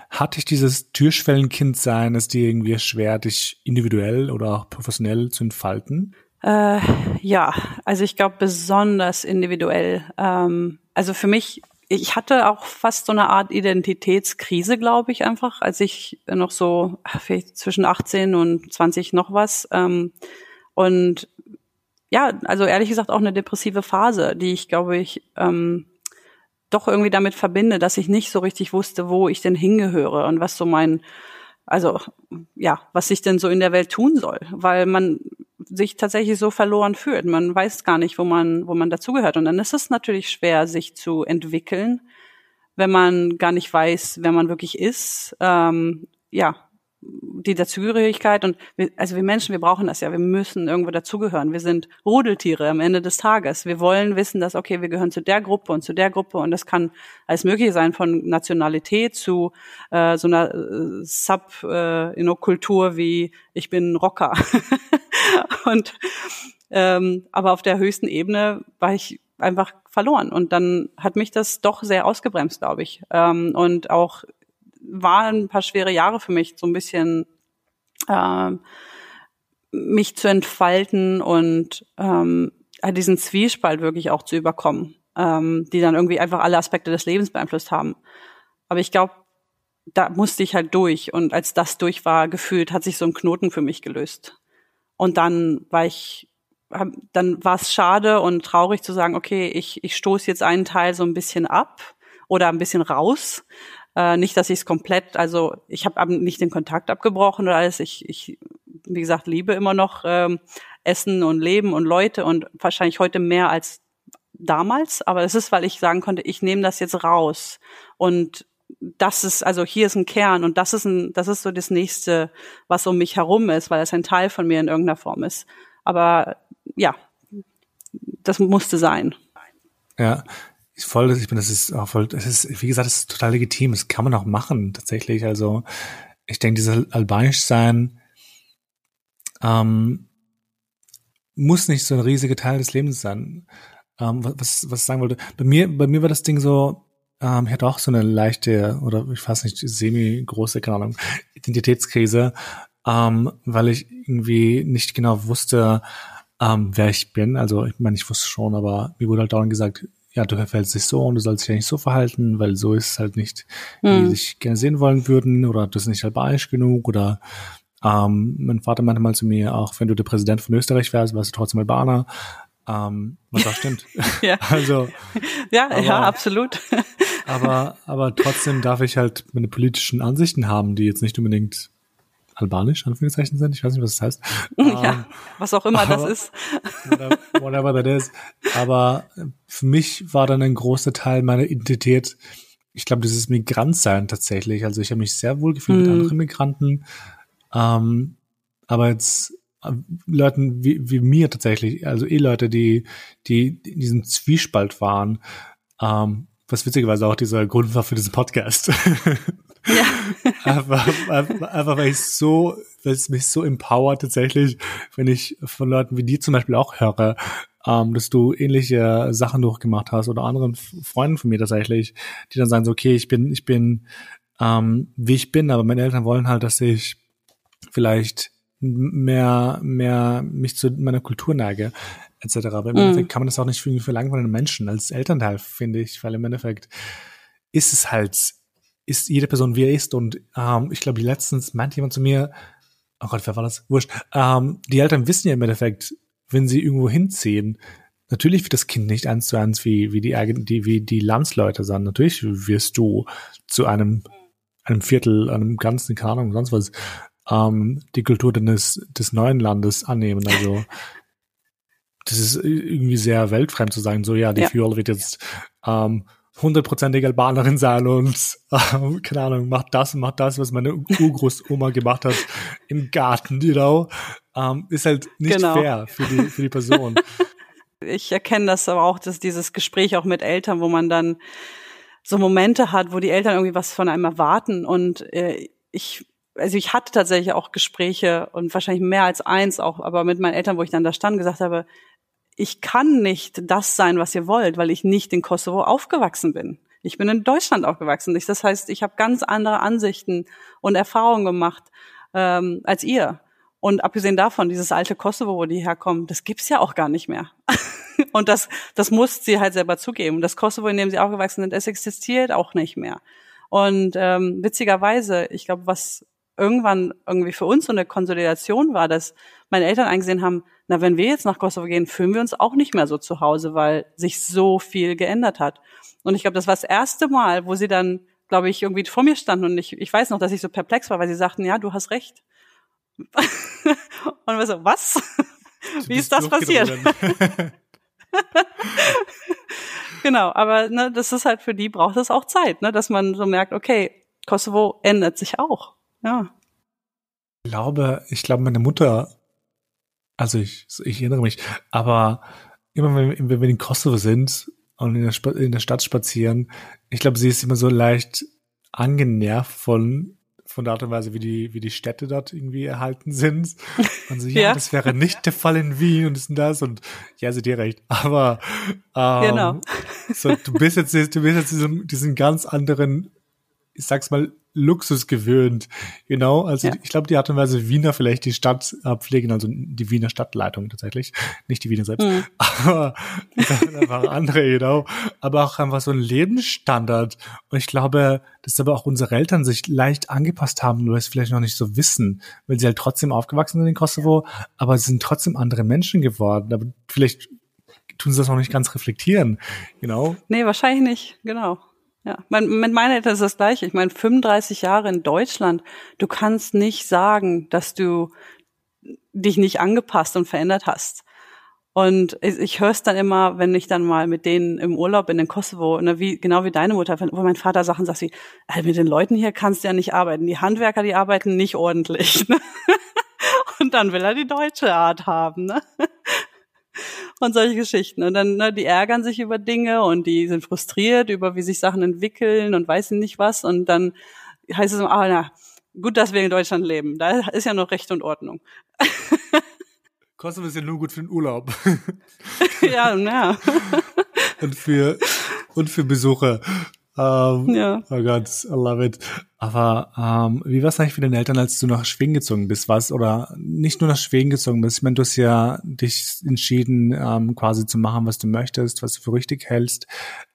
Hat dich dieses Türschwellenkind-Sein es dir irgendwie schwer, dich individuell oder auch professionell zu entfalten? Äh, ja, also ich glaube besonders individuell. Ähm, also für mich, ich hatte auch fast so eine Art Identitätskrise, glaube ich, einfach, als ich noch so vielleicht zwischen 18 und 20 noch was. Ähm, und ja, also ehrlich gesagt auch eine depressive Phase, die ich, glaube ich, ähm, doch irgendwie damit verbinde, dass ich nicht so richtig wusste, wo ich denn hingehöre und was so mein, also ja, was ich denn so in der Welt tun soll, weil man sich tatsächlich so verloren fühlt. Man weiß gar nicht, wo man, wo man dazugehört. Und dann ist es natürlich schwer, sich zu entwickeln, wenn man gar nicht weiß, wer man wirklich ist. Ähm, ja, die Dazugehörigkeit und wir, also wir Menschen, wir brauchen das ja, wir müssen irgendwo dazugehören. Wir sind Rudeltiere am Ende des Tages. Wir wollen wissen, dass okay, wir gehören zu der Gruppe und zu der Gruppe und das kann alles mögliche sein von Nationalität zu äh, so einer äh, Sub äh, you Kultur wie ich bin Rocker und ähm, aber auf der höchsten Ebene war ich einfach verloren und dann hat mich das doch sehr ausgebremst, glaube ich ähm, und auch waren ein paar schwere Jahre für mich, so ein bisschen äh, mich zu entfalten und ähm, diesen Zwiespalt wirklich auch zu überkommen, ähm, die dann irgendwie einfach alle Aspekte des Lebens beeinflusst haben. Aber ich glaube, da musste ich halt durch und als das durch war, gefühlt, hat sich so ein Knoten für mich gelöst. Und dann war ich, dann war es schade und traurig zu sagen, okay, ich, ich stoße jetzt einen Teil so ein bisschen ab oder ein bisschen raus, äh, nicht, dass ich es komplett, also ich habe nicht den Kontakt abgebrochen oder alles. Ich, ich, wie gesagt, liebe immer noch ähm, Essen und Leben und Leute und wahrscheinlich heute mehr als damals. Aber es ist, weil ich sagen konnte, ich nehme das jetzt raus und das ist, also hier ist ein Kern und das ist ein, das ist so das nächste, was um mich herum ist, weil es ein Teil von mir in irgendeiner Form ist. Aber ja, das musste sein. Ja, voll, ich bin, das ist auch voll, das ist, wie gesagt, das ist total legitim. Das kann man auch machen, tatsächlich. Also, ich denke, dieses albanisch sein, ähm, muss nicht so ein riesiger Teil des Lebens sein. Ähm, was, was ich sagen wollte. Bei mir, bei mir war das Ding so, ähm, ich hatte auch so eine leichte, oder ich weiß nicht, semi-große, keine Ahnung, Identitätskrise, ähm, weil ich irgendwie nicht genau wusste, ähm, wer ich bin. Also, ich meine, ich wusste schon, aber mir wurde halt dauernd gesagt, ja, du verhältst dich so und du sollst dich ja nicht so verhalten, weil so ist es halt nicht, wie mhm. dich gerne sehen wollen würden oder du bist nicht albanisch genug oder ähm, mein Vater meinte mal zu mir, auch wenn du der Präsident von Österreich wärst, wärst du trotzdem Albaner. Ähm, was auch stimmt. ja. Also ja, aber, ja, absolut. aber aber trotzdem darf ich halt meine politischen Ansichten haben, die jetzt nicht unbedingt albanisch, Anführungszeichen sind. Ich weiß nicht, was das heißt. Ja, um, was auch immer aber, das ist. Whatever that is. Aber für mich war dann ein großer Teil meiner Identität, ich glaube, dieses Migrantsein tatsächlich. Also ich habe mich sehr wohl gefühlt mm. mit mhm. anderen Migranten. Ähm, aber jetzt äh, Leuten wie, wie mir tatsächlich, also eh Leute, die, die in diesem Zwiespalt waren, ähm, was witzigerweise auch dieser Grund war für diesen Podcast. Ja. einfach, einfach, einfach, weil ich so, weil es mich so empowert tatsächlich, wenn ich von Leuten wie dir zum Beispiel auch höre, ähm, dass du ähnliche Sachen durchgemacht hast oder anderen Freunden von mir tatsächlich, die dann sagen so, okay, ich bin, ich bin, ähm, wie ich bin, aber meine Eltern wollen halt, dass ich vielleicht mehr, mehr mich zu meiner Kultur neige, etc. Aber im mm. Endeffekt kann man das auch nicht für, verlangen von einem Menschen als Elternteil, finde ich, weil im Endeffekt ist es halt ist jede Person, wie er ist. Und ähm, ich glaube, letztens meinte jemand zu mir, oh Gott, wer war das? Wurscht. Ähm, die Eltern wissen ja im Endeffekt, wenn sie irgendwo hinziehen, natürlich wird das Kind nicht eins zu eins wie, wie die, die, wie die Landsleute sein. Natürlich wirst du zu einem, einem Viertel, einem ganzen, keine Ahnung, sonst was, ähm, die Kultur des, des neuen Landes annehmen. Also, das ist irgendwie sehr weltfremd zu sagen, so, ja, die ja. Fuel wird jetzt, ähm, hundertprozentige Albanerin sein und äh, keine Ahnung, macht das und macht das, was meine Urgroßoma gemacht hat im Garten, you know, ähm, ist halt nicht genau. fair für die, für die Person. Ich erkenne das aber auch, dass dieses Gespräch auch mit Eltern, wo man dann so Momente hat, wo die Eltern irgendwie was von einem erwarten und äh, ich also ich hatte tatsächlich auch Gespräche und wahrscheinlich mehr als eins auch, aber mit meinen Eltern, wo ich dann da stand, gesagt habe, ich kann nicht das sein, was ihr wollt, weil ich nicht in Kosovo aufgewachsen bin. Ich bin in Deutschland aufgewachsen. Das heißt, ich habe ganz andere Ansichten und Erfahrungen gemacht ähm, als ihr. Und abgesehen davon, dieses alte Kosovo, wo die herkommen, das gibt's ja auch gar nicht mehr. und das, das muss sie halt selber zugeben. Das Kosovo, in dem sie aufgewachsen sind, es existiert auch nicht mehr. Und ähm, witzigerweise, ich glaube, was irgendwann irgendwie für uns so eine Konsolidation war, dass meine Eltern eingesehen haben, na, wenn wir jetzt nach Kosovo gehen, fühlen wir uns auch nicht mehr so zu Hause, weil sich so viel geändert hat. Und ich glaube, das war das erste Mal, wo sie dann, glaube ich, irgendwie vor mir standen und ich, ich weiß noch, dass ich so perplex war, weil sie sagten, ja, du hast recht. und wir so, was? Wie ist das passiert? genau, aber ne, das ist halt für die braucht es auch Zeit, ne, dass man so merkt, okay, Kosovo ändert sich auch. Ja. Ich glaube, ich glaube, meine Mutter, also ich, ich erinnere mich, aber immer wenn, wenn wir in Kosovo sind und in der, in der Stadt spazieren, ich glaube, sie ist immer so leicht angenervt von von der Art und Weise, wie die, wie die Städte dort irgendwie erhalten sind. Und so, ja, ja. das wäre nicht der Fall in Wien und ist das und ja, sie dir recht. Aber ähm, genau. so, du bist jetzt, du bist jetzt diesen, diesen ganz anderen, ich sag's mal, Luxus gewöhnt. Genau, also ja. ich glaube, die Art und Weise Wiener vielleicht die Stadt äh, pflegen, also die Wiener Stadtleitung tatsächlich, nicht die Wiener selbst, mhm. aber einfach andere, genau, aber auch einfach so ein Lebensstandard. Und ich glaube, dass aber auch unsere Eltern sich leicht angepasst haben, nur es vielleicht noch nicht so wissen, weil sie halt trotzdem aufgewachsen sind in Kosovo, aber sie sind trotzdem andere Menschen geworden. Aber vielleicht tun sie das noch nicht ganz reflektieren, genau. Nee, wahrscheinlich nicht, genau. Ja, mein, mit meiner Eltern ist das gleiche. Ich meine, 35 Jahre in Deutschland. Du kannst nicht sagen, dass du dich nicht angepasst und verändert hast. Und ich, ich höre es dann immer, wenn ich dann mal mit denen im Urlaub in den Kosovo, ne, wie, genau wie deine Mutter, wo mein Vater Sachen sagt wie, also mit den Leuten hier kannst du ja nicht arbeiten. Die Handwerker, die arbeiten nicht ordentlich. Ne? Und dann will er die deutsche Art haben. Ne? Und solche Geschichten. Und dann, ne, die ärgern sich über Dinge und die sind frustriert über, wie sich Sachen entwickeln und weiß nicht was. Und dann heißt es, ah, na, gut, dass wir in Deutschland leben. Da ist ja noch Recht und Ordnung. Kosovo ist ja nur gut für den Urlaub. ja, ja. und für, und für Besucher. Ähm, ja. Oh Gott, I love it. Aber ähm, wie war es eigentlich für deine Eltern, als du nach Schweden gezogen bist? Was oder nicht nur nach Schweden gezogen bist? Ich meine, du hast ja dich entschieden, ähm, quasi zu machen, was du möchtest, was du für richtig hältst.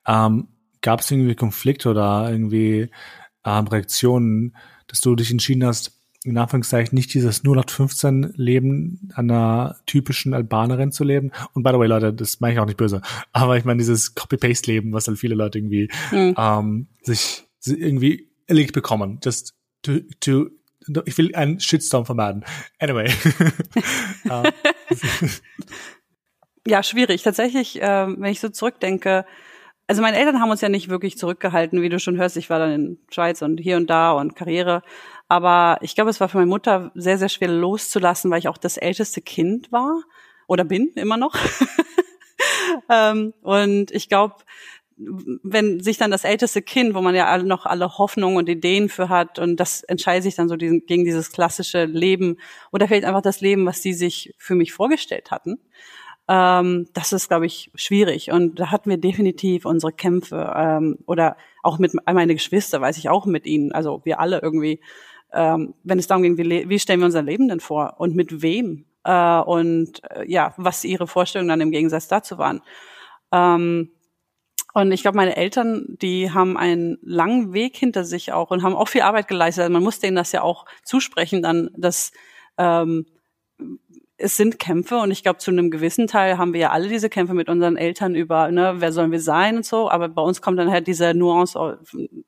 Ähm, Gab es irgendwie Konflikte oder irgendwie ähm, Reaktionen, dass du dich entschieden hast, in Anführungszeichen nicht dieses 0815 Leben einer typischen Albanerin zu leben. Und by the way, Leute, das meine ich auch nicht böse. Aber ich meine dieses Copy-Paste Leben, was halt viele Leute irgendwie mhm. ähm, sich irgendwie erlegt bekommen. Just to, to, ich will einen Shitstorm vermeiden. Anyway. ja, schwierig. Tatsächlich, äh, wenn ich so zurückdenke, also meine Eltern haben uns ja nicht wirklich zurückgehalten, wie du schon hörst. Ich war dann in Schweiz und hier und da und Karriere. Aber ich glaube, es war für meine Mutter sehr, sehr schwer loszulassen, weil ich auch das älteste Kind war oder bin immer noch. ähm, und ich glaube, wenn sich dann das älteste Kind, wo man ja alle noch alle Hoffnungen und Ideen für hat und das entscheidet sich dann so diesen, gegen dieses klassische Leben oder vielleicht einfach das Leben, was die sich für mich vorgestellt hatten. Ähm, das ist, glaube ich, schwierig und da hatten wir definitiv unsere Kämpfe ähm, oder auch mit meine Geschwister, weiß ich auch mit ihnen, also wir alle irgendwie ähm, wenn es darum ging, wie, wie stellen wir unser Leben denn vor und mit wem äh, und äh, ja, was ihre Vorstellungen dann im Gegensatz dazu waren. Ähm, und ich glaube, meine Eltern, die haben einen langen Weg hinter sich auch und haben auch viel Arbeit geleistet. Also man muss denen das ja auch zusprechen, dann, dass ähm, es sind Kämpfe und ich glaube, zu einem gewissen Teil haben wir ja alle diese Kämpfe mit unseren Eltern über, ne, wer sollen wir sein und so. Aber bei uns kommt dann halt diese Nuance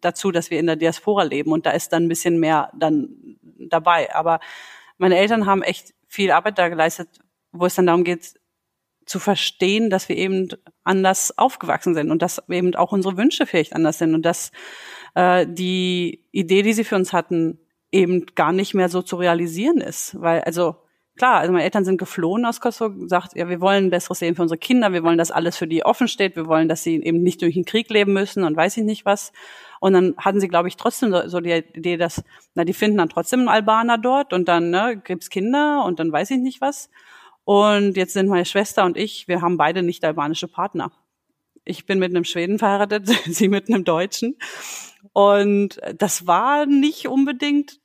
dazu, dass wir in der Diaspora leben und da ist dann ein bisschen mehr dann dabei. Aber meine Eltern haben echt viel Arbeit da geleistet, wo es dann darum geht, zu verstehen, dass wir eben anders aufgewachsen sind und dass eben auch unsere Wünsche vielleicht anders sind und dass äh, die Idee, die sie für uns hatten, eben gar nicht mehr so zu realisieren ist. Weil, also klar, also meine Eltern sind geflohen aus Kosovo, gesagt, ja, wir wollen ein besseres Leben für unsere Kinder, wir wollen, dass alles für die offen steht, wir wollen, dass sie eben nicht durch den Krieg leben müssen und weiß ich nicht was. Und dann hatten sie, glaube ich, trotzdem so, die Idee, dass, na, die finden dann trotzdem einen Albaner dort und dann ne, gibt's Kinder und dann weiß ich nicht was. Und jetzt sind meine Schwester und ich, wir haben beide nicht albanische Partner. Ich bin mit einem Schweden verheiratet, sie mit einem Deutschen. Und das war nicht unbedingt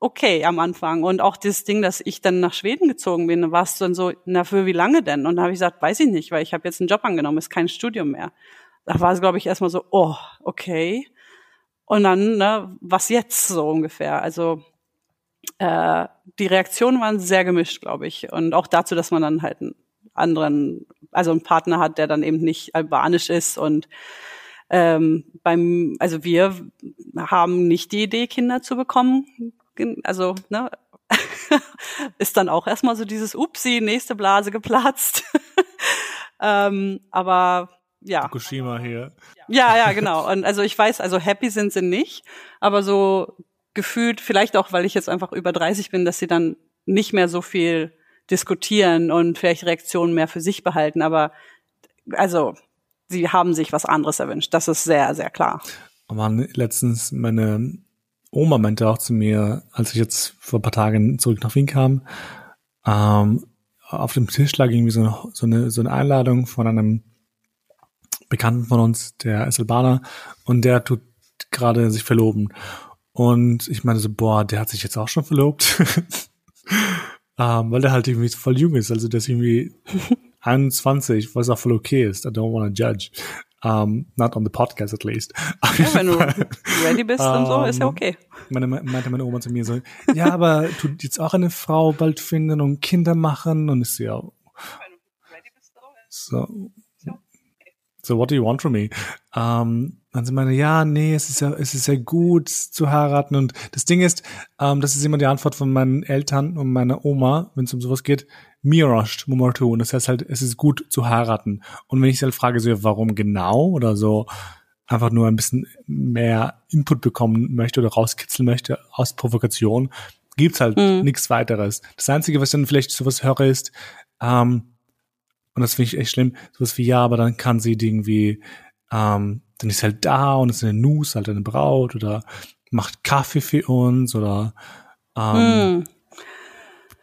okay am Anfang. Und auch das Ding, dass ich dann nach Schweden gezogen bin, war es dann so, na für wie lange denn? Und da habe ich gesagt, weiß ich nicht, weil ich habe jetzt einen Job angenommen, ist kein Studium mehr. Da war es, glaube ich, erstmal so, oh, okay. Und dann, ne, was jetzt so ungefähr? Also äh, die Reaktionen waren sehr gemischt, glaube ich. Und auch dazu, dass man dann halt einen anderen, also einen Partner hat, der dann eben nicht albanisch ist und ähm, beim, also wir haben nicht die Idee, Kinder zu bekommen also ne, ist dann auch erstmal so dieses Upsi, nächste Blase geplatzt. Ähm, aber ja. Fukushima hier. Ja, ja, genau. Und also ich weiß, also happy sind sie nicht, aber so gefühlt, vielleicht auch, weil ich jetzt einfach über 30 bin, dass sie dann nicht mehr so viel diskutieren und vielleicht Reaktionen mehr für sich behalten. Aber also sie haben sich was anderes erwünscht. Das ist sehr, sehr klar. Aber letztens meine Oma meinte auch zu mir, als ich jetzt vor ein paar Tagen zurück nach Wien kam, ähm, auf dem Tisch lag irgendwie so eine, so eine, so eine Einladung von einem Bekannten von uns, der ist Albaner, und der tut gerade sich verloben. Und ich meine so, boah, der hat sich jetzt auch schon verlobt. ähm, weil der halt irgendwie voll jung ist. Also der ist irgendwie 21, was auch voll okay ist. I don't want to judge. Um, not on the podcast at least. Ja, wenn du ready bist und so, ist ja okay. Meine, meinte meine Oma zu mir so, ja, aber du jetzt auch eine Frau bald finden und Kinder machen und ist ja so, so what do you want from me? Um, dann sie meine, ja, nee, es ist ja, es ist ja gut zu heiraten und das Ding ist, um, das ist immer die Antwort von meinen Eltern und meiner Oma, wenn es um sowas geht, Mirasht Mumortu. Und das heißt halt, es ist gut zu heiraten. Und wenn ich halt frage, so, warum genau oder so, einfach nur ein bisschen mehr Input bekommen möchte oder rauskitzeln möchte aus Provokation, gibt's halt mhm. nichts weiteres. Das Einzige, was ich dann vielleicht sowas höre, ist, ähm, und das finde ich echt schlimm, sowas wie, ja, aber dann kann sie irgendwie, ähm, dann ist halt da und ist eine Nus, halt eine Braut oder macht Kaffee für uns oder ähm,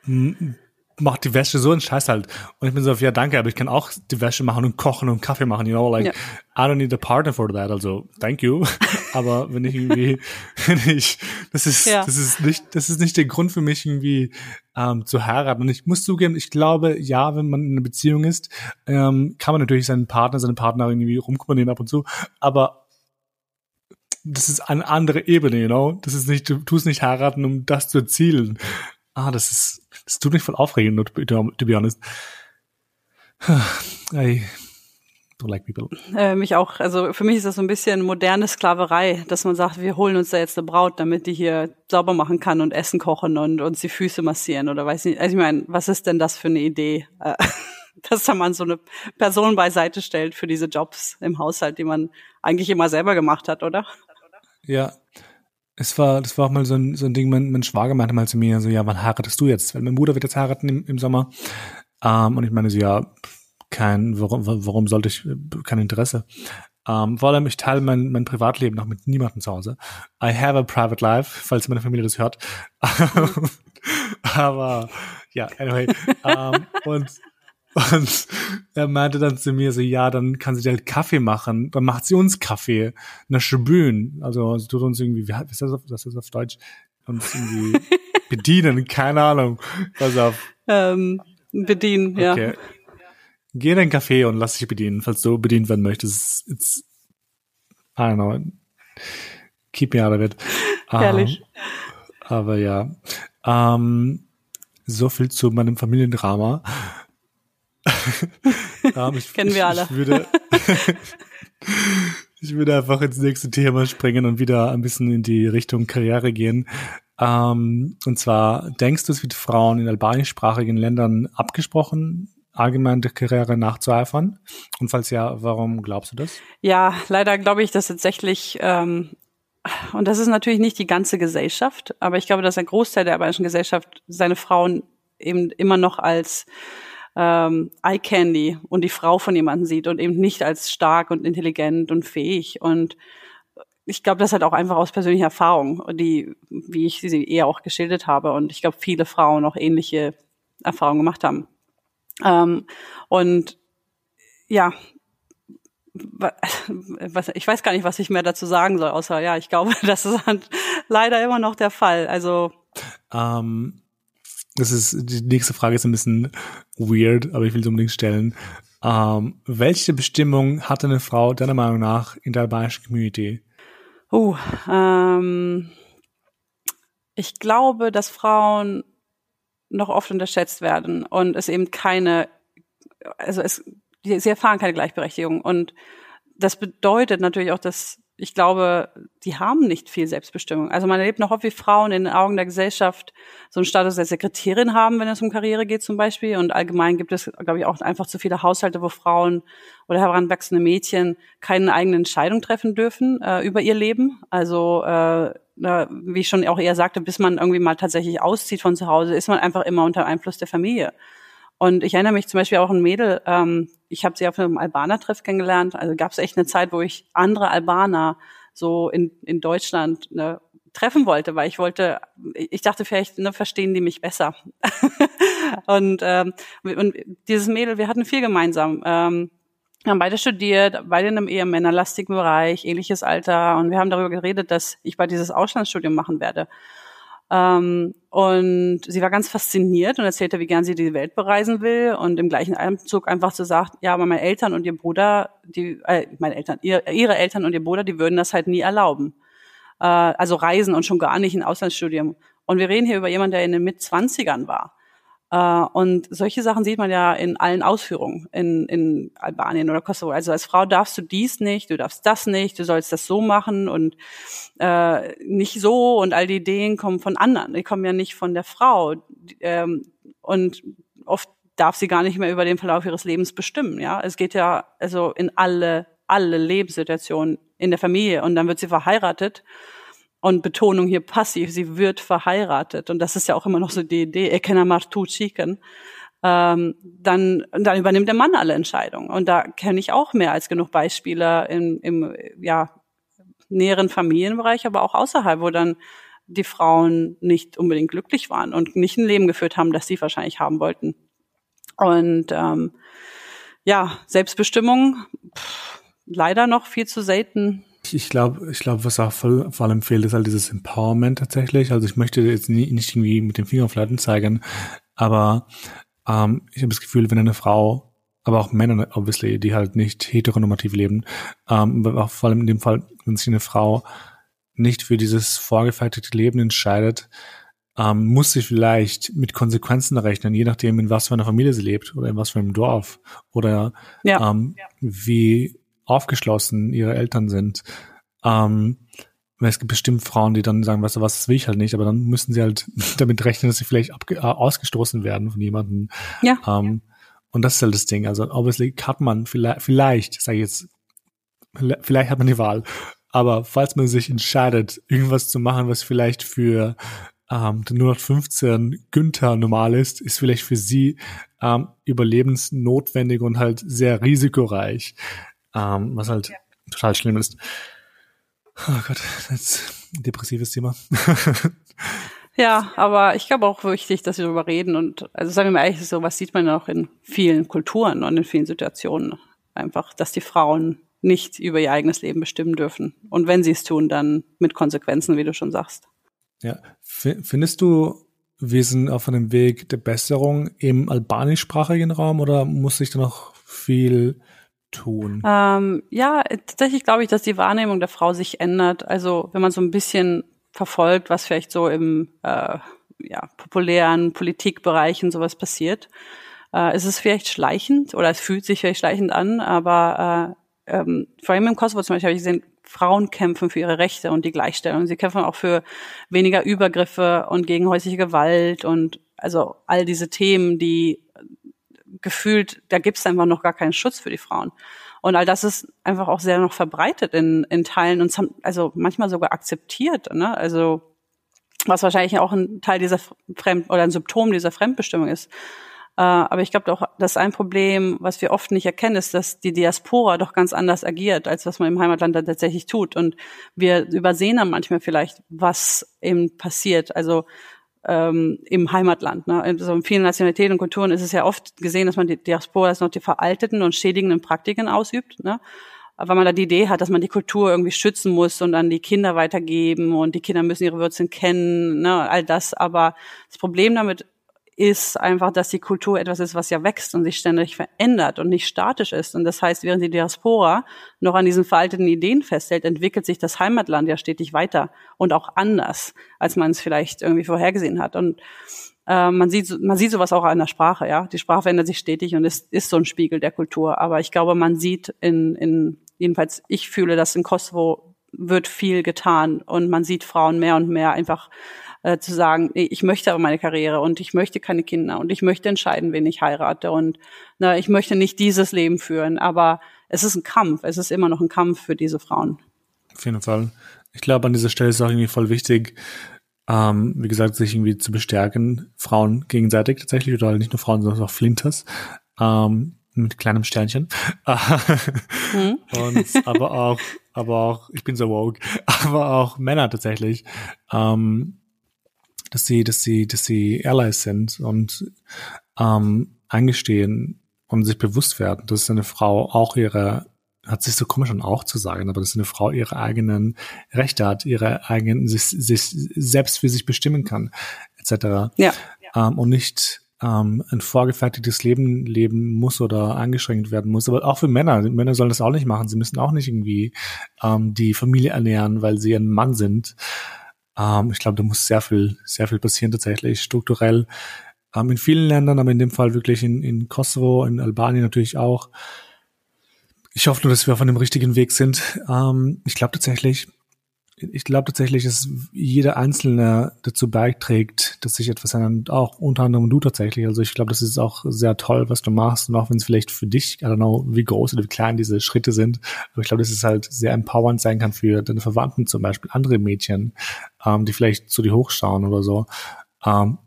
mhm macht die Wäsche so ein Scheiß halt. Und ich bin so, ja, danke, aber ich kann auch die Wäsche machen und kochen und Kaffee machen, you know, like, ja. I don't need a partner for that, also, thank you. aber wenn ich irgendwie, wenn ich, das ist, ja. das ist nicht, das ist nicht der Grund für mich irgendwie, ähm, zu heiraten. Und ich muss zugeben, ich glaube, ja, wenn man in einer Beziehung ist, ähm, kann man natürlich seinen Partner, seine Partnerin irgendwie rumkommandieren ab und zu, aber das ist eine andere Ebene, you know? Das ist nicht, du tust nicht heiraten, um das zu erzielen. Ah, das ist, das tut mich voll aufregen, to, to be honest. I don't like people. Äh, mich auch. Also für mich ist das so ein bisschen moderne Sklaverei, dass man sagt, wir holen uns da jetzt eine Braut, damit die hier sauber machen kann und Essen kochen und uns die Füße massieren oder weiß nicht. Also ich meine, was ist denn das für eine Idee? Äh, dass da man so eine Person beiseite stellt für diese Jobs im Haushalt, die man eigentlich immer selber gemacht hat, oder? Ja, es war, das war auch mal so ein, so ein Ding, mein, mein Schwager meinte mal zu mir, so, ja, wann heiratest du jetzt? Weil mein Bruder wird jetzt heiraten im, im Sommer. Ähm, und ich meine so, ja, kein, warum, warum sollte ich, kein Interesse. Ähm, vor allem, ich teile mein, mein Privatleben noch mit niemandem zu Hause. I have a private life, falls meine Familie das hört. Aber, ja, anyway. ähm, und und er meinte dann zu mir so, ja, dann kann sie dir halt Kaffee machen. Dann macht sie uns Kaffee. Na schön. Also sie tut uns irgendwie, wie ist das auf, das ist auf Deutsch? Uns irgendwie bedienen, keine Ahnung. Pass auf. Ähm, bedienen, ja. Okay. Geh in den Kaffee und lass dich bedienen, falls du bedient werden möchtest. It's, I don't know. Keep me out of it. Herrlich. Um, aber ja. Um, so viel zu meinem Familiendrama. um, ich, Kennen wir alle. Ich würde, ich würde einfach ins nächste Thema springen und wieder ein bisschen in die Richtung Karriere gehen. Um, und zwar, denkst du, es wird Frauen in albanischsprachigen Ländern abgesprochen, allgemein der Karriere nachzueifern? Und falls ja, warum glaubst du das? Ja, leider glaube ich, dass tatsächlich ähm, und das ist natürlich nicht die ganze Gesellschaft, aber ich glaube, dass ein Großteil der albanischen Gesellschaft seine Frauen eben immer noch als ähm, Eye Candy und die Frau von jemandem sieht und eben nicht als stark und intelligent und fähig. Und ich glaube, das halt auch einfach aus persönlicher Erfahrung, die, wie ich sie eher auch geschildert habe. Und ich glaube, viele Frauen auch ähnliche Erfahrungen gemacht haben. Ähm, und ja, was, ich weiß gar nicht, was ich mehr dazu sagen soll, außer ja, ich glaube, das ist halt leider immer noch der Fall. Also ähm, das ist, die nächste Frage ist ein bisschen weird, aber ich will sie unbedingt stellen. Ähm, welche Bestimmung hat eine Frau deiner Meinung nach in der albanischen Community? Oh, ähm, ich glaube, dass Frauen noch oft unterschätzt werden und es eben keine, also es, sie erfahren keine Gleichberechtigung und das bedeutet natürlich auch, dass ich glaube, die haben nicht viel Selbstbestimmung. Also man erlebt noch oft, wie Frauen in den Augen der Gesellschaft so einen Status als Sekretärin haben, wenn es um Karriere geht zum Beispiel. Und allgemein gibt es, glaube ich, auch einfach zu viele Haushalte, wo Frauen oder heranwachsende Mädchen keine eigene Entscheidung treffen dürfen äh, über ihr Leben. Also äh, wie ich schon auch eher sagte, bis man irgendwie mal tatsächlich auszieht von zu Hause, ist man einfach immer unter Einfluss der Familie. Und ich erinnere mich zum Beispiel auch an ein Mädel, ähm, ich habe sie auf einem Albaner-Treff kennengelernt. Also gab es echt eine Zeit, wo ich andere Albaner so in, in Deutschland ne, treffen wollte, weil ich wollte, ich dachte vielleicht, ne, verstehen die mich besser. und, ähm, und dieses Mädel, wir hatten viel gemeinsam. Ähm, wir haben beide studiert, beide in einem eher männerlastigen Bereich, ähnliches Alter. Und wir haben darüber geredet, dass ich bei dieses Auslandsstudium machen werde. Ähm, und sie war ganz fasziniert und erzählte, wie gern sie die Welt bereisen will und im gleichen Atemzug einfach so sagt, ja, aber meine Eltern und ihr Bruder, die, äh, meine Eltern, ihr, ihre Eltern und ihr Bruder, die würden das halt nie erlauben. Äh, also reisen und schon gar nicht ein Auslandsstudium. Und wir reden hier über jemanden, der in den Mitzwanzigern war. Uh, und solche Sachen sieht man ja in allen Ausführungen in, in Albanien oder Kosovo. Also als Frau darfst du dies nicht, du darfst das nicht, du sollst das so machen und äh, nicht so und all die Ideen kommen von anderen. Die kommen ja nicht von der Frau. Ähm, und oft darf sie gar nicht mehr über den Verlauf ihres Lebens bestimmen. Ja, es geht ja also in alle alle Lebenssituationen in der Familie und dann wird sie verheiratet und Betonung hier passiv, sie wird verheiratet. Und das ist ja auch immer noch so die Idee, Ekena Martu Chicken. Ähm, dann, dann übernimmt der Mann alle Entscheidungen. Und da kenne ich auch mehr als genug Beispiele im, im ja, näheren Familienbereich, aber auch außerhalb, wo dann die Frauen nicht unbedingt glücklich waren und nicht ein Leben geführt haben, das sie wahrscheinlich haben wollten. Und ähm, ja, Selbstbestimmung pff, leider noch viel zu selten ich glaube, ich glaube, was auch voll, vor allem fehlt, ist halt dieses Empowerment tatsächlich. Also ich möchte jetzt nie, nicht irgendwie mit dem Finger auf Leuten zeigen, aber ähm, ich habe das Gefühl, wenn eine Frau, aber auch Männer, obviously, die halt nicht heteronormativ leben, ähm, aber auch vor allem in dem Fall, wenn sich eine Frau nicht für dieses vorgefertigte Leben entscheidet, ähm, muss sie vielleicht mit Konsequenzen rechnen, je nachdem, in was für einer Familie sie lebt oder in was für einem Dorf oder ja. Ähm, ja. wie aufgeschlossen ihre Eltern sind. Ähm, es gibt bestimmt Frauen, die dann sagen, weißt du was, das will ich halt nicht, aber dann müssen sie halt damit rechnen, dass sie vielleicht äh, ausgestoßen werden von jemandem. Ja. Ähm, und das ist halt das Ding. Also obviously hat man vielleicht, vielleicht, sage ich jetzt, vielleicht hat man die Wahl. Aber falls man sich entscheidet, irgendwas zu machen, was vielleicht für ähm, den 015 Günther normal ist, ist vielleicht für sie ähm, überlebensnotwendig und halt sehr risikoreich ähm, was halt ja. total schlimm ist. Oh Gott, das ist ein depressives Thema. ja, aber ich glaube auch wichtig, dass wir darüber reden und also sagen wir mal ehrlich, so was sieht man auch in vielen Kulturen und in vielen Situationen einfach, dass die Frauen nicht über ihr eigenes Leben bestimmen dürfen und wenn sie es tun, dann mit Konsequenzen, wie du schon sagst. Ja, findest du, wir sind auf einem Weg der Besserung im albanischsprachigen Raum oder muss sich da noch viel tun? Ähm, ja, tatsächlich glaube ich, dass die Wahrnehmung der Frau sich ändert. Also wenn man so ein bisschen verfolgt, was vielleicht so im äh, ja, populären Politikbereich und sowas passiert, äh, ist es vielleicht schleichend oder es fühlt sich vielleicht schleichend an, aber äh, ähm, vor allem im Kosovo zum Beispiel habe ich gesehen, Frauen kämpfen für ihre Rechte und die Gleichstellung. Sie kämpfen auch für weniger Übergriffe und gegen häusliche Gewalt und also all diese Themen, die gefühlt, da gibt es einfach noch gar keinen Schutz für die Frauen. Und all das ist einfach auch sehr noch verbreitet in, in Teilen und also manchmal sogar akzeptiert. Ne? Also was wahrscheinlich auch ein Teil dieser Fremd oder ein Symptom dieser Fremdbestimmung ist. Äh, aber ich glaube auch, dass ein Problem, was wir oft nicht erkennen, ist, dass die Diaspora doch ganz anders agiert, als was man im Heimatland dann tatsächlich tut. Und wir übersehen dann manchmal vielleicht, was eben passiert. Also ähm, im Heimatland. Ne? Also in vielen Nationalitäten und Kulturen ist es ja oft gesehen, dass man die Diaspora als noch die veralteten und schädigenden Praktiken ausübt. Ne? weil man da die Idee hat, dass man die Kultur irgendwie schützen muss und an die Kinder weitergeben und die Kinder müssen ihre Wurzeln kennen, ne, all das. Aber das Problem damit ist einfach, dass die Kultur etwas ist, was ja wächst und sich ständig verändert und nicht statisch ist. Und das heißt, während die Diaspora noch an diesen veralteten Ideen festhält, entwickelt sich das Heimatland ja stetig weiter und auch anders, als man es vielleicht irgendwie vorhergesehen hat. Und äh, man sieht man sieht sowas auch an der Sprache, ja. Die Sprache verändert sich stetig und ist, ist so ein Spiegel der Kultur. Aber ich glaube, man sieht in, in jedenfalls ich fühle, dass in Kosovo wird viel getan und man sieht Frauen mehr und mehr einfach äh, zu sagen, ich möchte aber meine Karriere und ich möchte keine Kinder und ich möchte entscheiden, wen ich heirate und na, ich möchte nicht dieses Leben führen, aber es ist ein Kampf, es ist immer noch ein Kampf für diese Frauen. Auf jeden Fall. Ich glaube, an dieser Stelle ist auch irgendwie voll wichtig, ähm, wie gesagt, sich irgendwie zu bestärken, Frauen gegenseitig tatsächlich, oder nicht nur Frauen, sondern auch Flinters, ähm, mit kleinem Sternchen. hm. Und, aber auch, aber auch, ich bin so woke, aber auch Männer tatsächlich, ähm, dass sie, dass sie, dass sie Allies sind und ähm, eingestehen und sich bewusst werden, dass eine Frau auch ihre hat sich so komisch an auch zu sagen, aber dass eine Frau ihre eigenen Rechte hat, ihre eigenen, sich, sich selbst für sich bestimmen kann, etc. Ja. Ähm, und nicht ähm, ein vorgefertigtes Leben leben muss oder eingeschränkt werden muss. Aber auch für Männer. Männer sollen das auch nicht machen. Sie müssen auch nicht irgendwie ähm, die Familie ernähren, weil sie ein Mann sind. Ähm, ich glaube, da muss sehr viel, sehr viel passieren tatsächlich strukturell. Ähm, in vielen Ländern, aber in dem Fall wirklich in, in Kosovo, in Albanien natürlich auch ich hoffe nur, dass wir auf einem richtigen Weg sind. Ähm, ich glaube tatsächlich, ich glaube tatsächlich, dass jeder Einzelne dazu beiträgt, dass sich etwas ändert. Auch unter anderem du tatsächlich. Also ich glaube, das ist auch sehr toll, was du machst. Und auch wenn es vielleicht für dich, I don't know, wie groß oder wie klein diese Schritte sind. Aber ich glaube, dass es halt sehr empowernd sein kann für deine Verwandten zum Beispiel, andere Mädchen, ähm, die vielleicht zu dir hochschauen oder so. Ähm,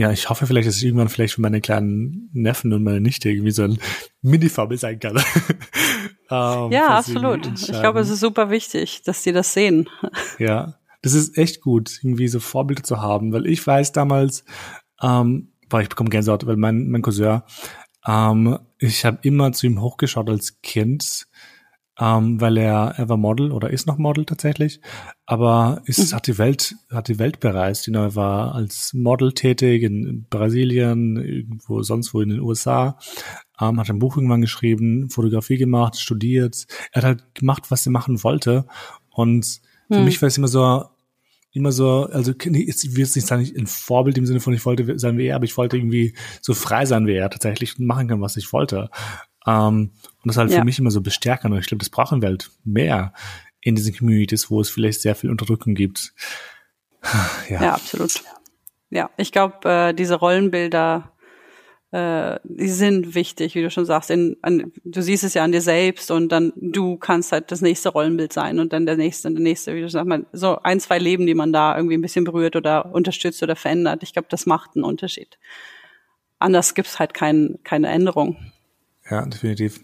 ja, ich hoffe vielleicht, dass ich irgendwann vielleicht für meine kleinen Neffen und meine Nichte irgendwie so ein Mini-Fabel sein kann. ähm, ja, absolut. Ich glaube, es ist super wichtig, dass die das sehen. ja, das ist echt gut, irgendwie so Vorbilder zu haben, weil ich weiß damals, ähm, boah, ich bekomme Gänsehaut, weil mein, mein Cousin, ähm, ich habe immer zu ihm hochgeschaut als Kind ähm, weil er, er war Model oder ist noch Model tatsächlich, aber ist, mhm. hat die Welt, hat die Welt bereist. You know, er war als Model tätig in Brasilien, irgendwo sonst wo in den USA, ähm, hat ein Buch irgendwann geschrieben, Fotografie gemacht, studiert. Er hat halt gemacht, was er machen wollte. Und für mhm. mich war es immer so, immer so, also ich will jetzt nicht sagen, ein Vorbild im Sinne von, ich wollte sein wie er, aber ich wollte irgendwie so frei sein wie er tatsächlich und machen können, was ich wollte. Ähm, und das ist halt ja. für mich immer so bestärkend. Und ich glaube, das brauchen wir halt mehr in diesen Communities, wo es vielleicht sehr viel Unterdrückung gibt. Ja, ja absolut. Ja, ich glaube, äh, diese Rollenbilder, äh, die sind wichtig, wie du schon sagst. In, an, du siehst es ja an dir selbst und dann du kannst halt das nächste Rollenbild sein und dann der nächste und der nächste, wie du sagst, man, so ein, zwei Leben, die man da irgendwie ein bisschen berührt oder unterstützt oder verändert. Ich glaube, das macht einen Unterschied. Anders gibt's halt kein, keine Änderung. Ja, definitiv.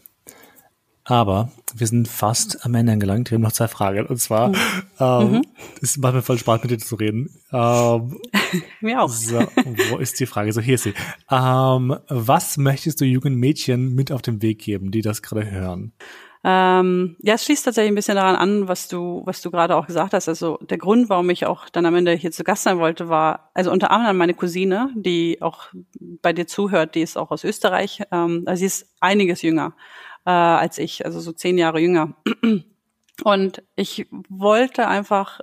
Aber wir sind fast am Ende angelangt. Wir haben noch zwei Fragen. Und zwar, mhm. ähm, mhm. es macht mir voll Spaß, mit dir zu reden. Ähm, mir auch. So, wo ist die Frage? So, hier ist sie. Ähm, was möchtest du jungen Mädchen mit auf den Weg geben, die das gerade hören? Ähm, ja, es schließt tatsächlich ein bisschen daran an, was du, was du gerade auch gesagt hast. Also der Grund, warum ich auch dann am Ende hier zu Gast sein wollte, war, also unter anderem meine Cousine, die auch bei dir zuhört, die ist auch aus Österreich. Ähm, also sie ist einiges jünger äh, als ich, also so zehn Jahre jünger. Und ich wollte einfach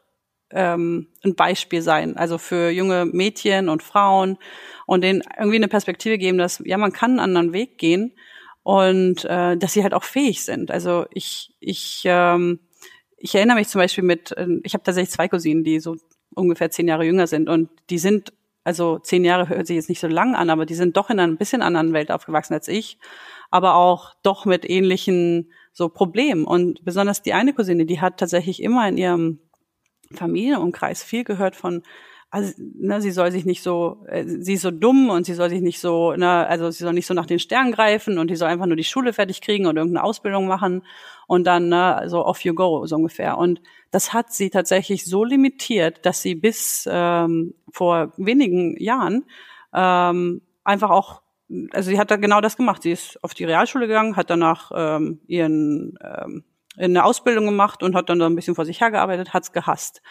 ähm, ein Beispiel sein, also für junge Mädchen und Frauen und denen irgendwie eine Perspektive geben, dass ja man kann einen anderen Weg gehen und äh, dass sie halt auch fähig sind. Also ich, ich, ähm, ich erinnere mich zum Beispiel mit, äh, ich habe tatsächlich zwei Cousinen, die so ungefähr zehn Jahre jünger sind und die sind, also zehn Jahre hört sich jetzt nicht so lang an, aber die sind doch in einer ein bisschen anderen Welt aufgewachsen als ich, aber auch doch mit ähnlichen so Problemen. Und besonders die eine Cousine, die hat tatsächlich immer in ihrem Familienumkreis viel gehört von also, ne, sie soll sich nicht so, äh, sie ist so dumm und sie soll sich nicht so, ne, also sie soll nicht so nach den Sternen greifen und die soll einfach nur die Schule fertig kriegen und irgendeine Ausbildung machen und dann ne, so off you go so ungefähr. Und das hat sie tatsächlich so limitiert, dass sie bis ähm, vor wenigen Jahren ähm, einfach auch, also sie hat da genau das gemacht. Sie ist auf die Realschule gegangen, hat danach ähm, ihren ähm, eine Ausbildung gemacht und hat dann so ein bisschen vor sich hergearbeitet, hat's gehasst.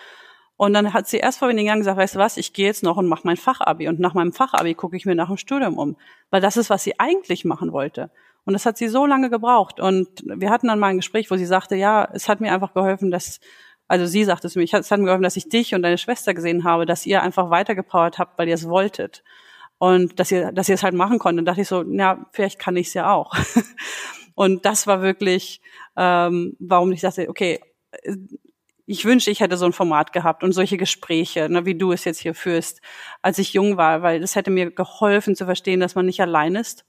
Und dann hat sie erst vor wenigen Jahren gesagt, weißt du was, ich gehe jetzt noch und mache mein Fachabi. Und nach meinem Fachabi gucke ich mir nach dem Studium um. Weil das ist, was sie eigentlich machen wollte. Und das hat sie so lange gebraucht. Und wir hatten dann mal ein Gespräch, wo sie sagte, ja, es hat mir einfach geholfen, dass, also sie sagte es mir, es hat mir geholfen, dass ich dich und deine Schwester gesehen habe, dass ihr einfach weitergepowert habt, weil ihr es wolltet. Und dass ihr, dass ihr es halt machen konntet. Und dachte ich so, ja, vielleicht kann ich es ja auch. und das war wirklich, ähm, warum ich dachte, okay, ich wünsche, ich hätte so ein Format gehabt und solche Gespräche, ne, wie du es jetzt hier führst, als ich jung war, weil das hätte mir geholfen zu verstehen, dass man nicht allein ist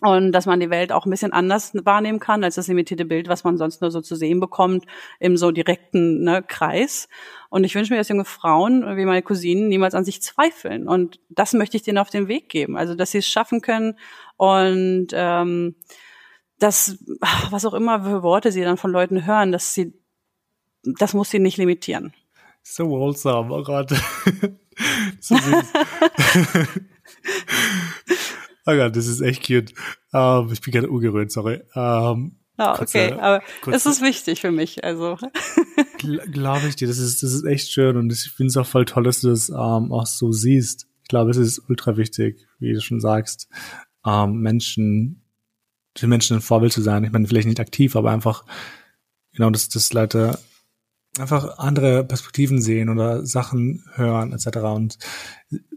und dass man die Welt auch ein bisschen anders wahrnehmen kann als das limitierte Bild, was man sonst nur so zu sehen bekommt im so direkten ne, Kreis. Und ich wünsche mir, dass junge Frauen wie meine Cousinen niemals an sich zweifeln. Und das möchte ich denen auf den Weg geben. Also, dass sie es schaffen können und ähm, dass, was auch immer für Worte sie dann von Leuten hören, dass sie, das muss sie nicht limitieren. So wholesome, oh Gott. so süß. Oh Gott, das ist echt cute. Um, ähm, ich bin gerade ungerührt, sorry. Um, Ah, okay, kurze, aber kurze, es ist wichtig für mich, also. Glaube ich dir, das ist, das ist echt schön und ich finde es auch voll toll, dass du das ähm, auch so siehst. Ich glaube, es ist ultra wichtig, wie du schon sagst, ähm, Menschen, für Menschen ein Vorbild zu sein. Ich meine, vielleicht nicht aktiv, aber einfach, genau, dass, dass Leute einfach andere Perspektiven sehen oder Sachen hören etc. und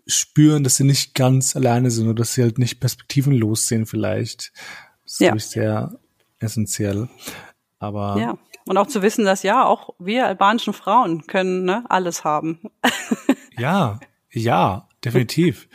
spüren, dass sie nicht ganz alleine sind oder dass sie halt nicht perspektivenlos sehen vielleicht. Das ist, ja. ich, sehr essentiell. Aber ja. Und auch zu wissen, dass ja, auch wir albanischen Frauen können ne, alles haben. ja, ja, definitiv.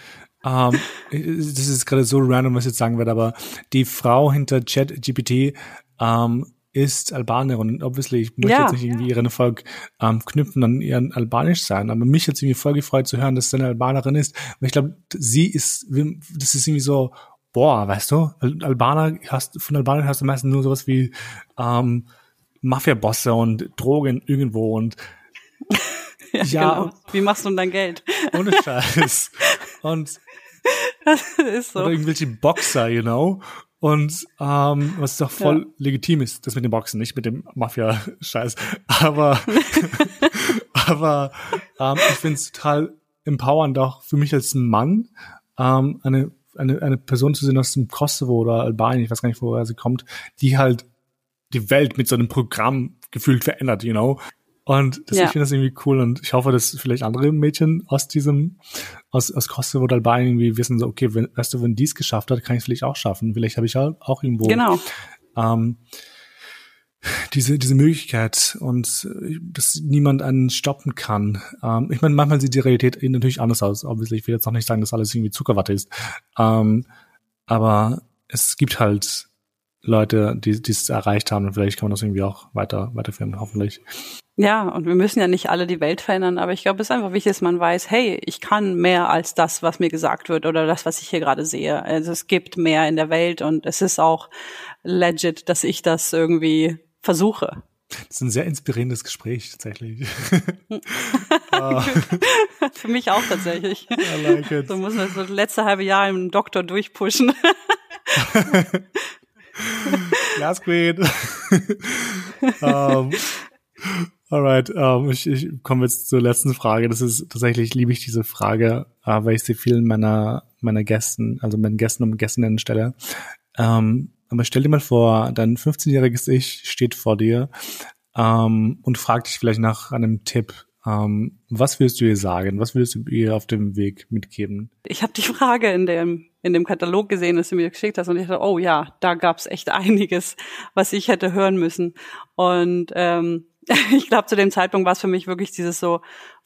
ähm, das ist gerade so random, was ich jetzt sagen werde, aber die Frau hinter ChatGPT ähm, ist Albanerin. Obviously, ich möchte ja, jetzt nicht irgendwie ihren Erfolg ähm, knüpfen an ihren Albanisch sein, aber mich hat irgendwie voll gefreut zu hören, dass sie eine Albanerin ist. Weil ich glaube, sie ist, das ist irgendwie so, boah, weißt du, Albaner hast, von Albanern hast du meistens nur sowas wie ähm, Mafia-Bosse und Drogen irgendwo und ja, ja genau. Wie machst du denn dein Geld? Ohne Scheiß. Und das ist so. Oder irgendwelche Boxer, you know? Und ähm, was doch voll ja. legitim ist, das mit dem Boxen, nicht mit dem Mafia-Scheiß. Aber, aber ähm, ich finde es total empowernd auch für mich als Mann, ähm, eine, eine, eine Person zu sehen aus dem Kosovo oder Albanien, ich weiß gar nicht, woher sie kommt, die halt die Welt mit so einem Programm gefühlt verändert, you know. Und das, ja. ich finde das irgendwie cool und ich hoffe, dass vielleicht andere Mädchen aus diesem, aus, aus Kosovo oder Albanien irgendwie wissen, so, okay, wenn, weißt du, wenn dies geschafft hat, kann ich es vielleicht auch schaffen. Vielleicht habe ich halt auch irgendwo genau. ähm, diese, diese Möglichkeit und äh, dass niemand einen stoppen kann. Ähm, ich meine, manchmal sieht die Realität natürlich anders aus. Obviously, ich will jetzt noch nicht sagen, dass alles irgendwie Zuckerwatte ist. Ähm, aber es gibt halt Leute, die es erreicht haben und vielleicht kann man das irgendwie auch weiter weiterführen, hoffentlich. Ja, und wir müssen ja nicht alle die Welt verändern, aber ich glaube, es ist einfach wichtig, dass man weiß, hey, ich kann mehr als das, was mir gesagt wird oder das, was ich hier gerade sehe. Also es gibt mehr in der Welt und es ist auch legit, dass ich das irgendwie versuche. Das ist ein sehr inspirierendes Gespräch tatsächlich. Für mich auch tatsächlich. I like it. So muss man das letzte halbe Jahr im Doktor durchpushen. Last Queen. um, Alright, um, ich, ich komme jetzt zur letzten Frage. Das ist tatsächlich liebe ich diese Frage, uh, weil ich sie vielen meiner meiner Gästen, also meinen Gästen und Gästinnen stelle. Um, aber stell dir mal vor, dein 15-jähriges Ich steht vor dir um, und fragt dich vielleicht nach einem Tipp. Um, was würdest du ihr sagen? Was würdest du ihr auf dem Weg mitgeben? Ich habe die Frage in dem in dem Katalog gesehen, das du mir geschickt hast, und ich dachte, oh ja, da gab's echt einiges, was ich hätte hören müssen. Und ähm, ich glaube, zu dem Zeitpunkt war es für mich wirklich dieses so,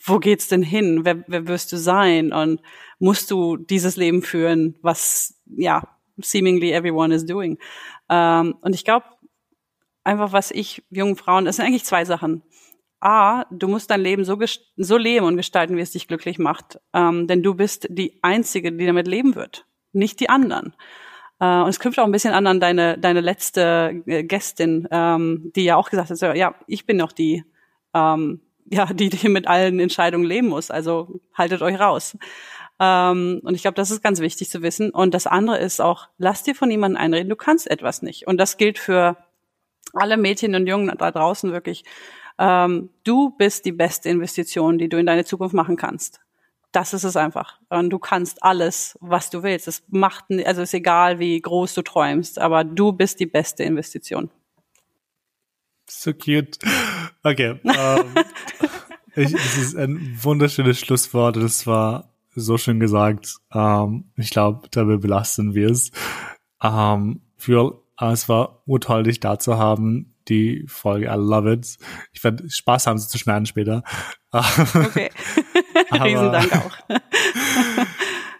wo geht's denn hin? Wer, wer wirst du sein? Und musst du dieses Leben führen, was, ja, seemingly everyone is doing. Ähm, und ich glaube, einfach was ich jungen Frauen, es sind eigentlich zwei Sachen. A, du musst dein Leben so, so leben und gestalten, wie es dich glücklich macht. Ähm, denn du bist die Einzige, die damit leben wird, nicht die anderen. Uh, und es knüpft auch ein bisschen an an deine, deine letzte äh, Gästin, ähm, die ja auch gesagt hat, ja, ich bin noch die, ähm, ja, die, die mit allen Entscheidungen leben muss. Also haltet euch raus. Ähm, und ich glaube, das ist ganz wichtig zu wissen. Und das andere ist auch, lass dir von niemandem einreden, du kannst etwas nicht. Und das gilt für alle Mädchen und Jungen da draußen wirklich. Ähm, du bist die beste Investition, die du in deine Zukunft machen kannst das ist es einfach. Und du kannst alles, was du willst. Es macht, also ist egal, wie groß du träumst, aber du bist die beste Investition. So cute. Okay. Ähm, ich, das ist ein wunderschönes Schlusswort. Das war so schön gesagt. Ähm, ich glaube, dabei belasten wir es. Um, für, es war dich da zu haben. Die Folge. I love it. Ich werde Spaß haben, sie zu schneiden später. Okay. Riesen Dank auch.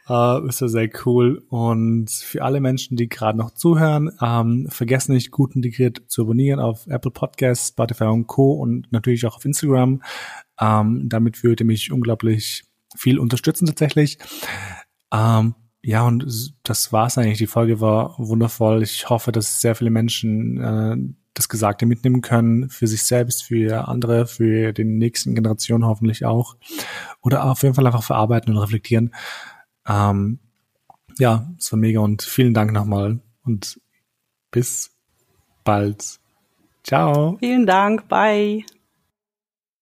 Uh, ist ja sehr cool. Und für alle Menschen, die gerade noch zuhören, ähm, vergessen nicht, gut integriert zu abonnieren auf Apple Podcasts, Spotify und Co. und natürlich auch auf Instagram. Ähm, damit würde mich unglaublich viel unterstützen tatsächlich. Ähm, ja, und das war's eigentlich. Die Folge war wundervoll. Ich hoffe, dass sehr viele Menschen äh, das Gesagte mitnehmen können, für sich selbst, für andere, für die nächsten Generationen hoffentlich auch. Oder auf jeden Fall einfach verarbeiten und reflektieren. Ähm, ja, es war mega und vielen Dank nochmal und bis bald. Ciao. Vielen Dank. Bye.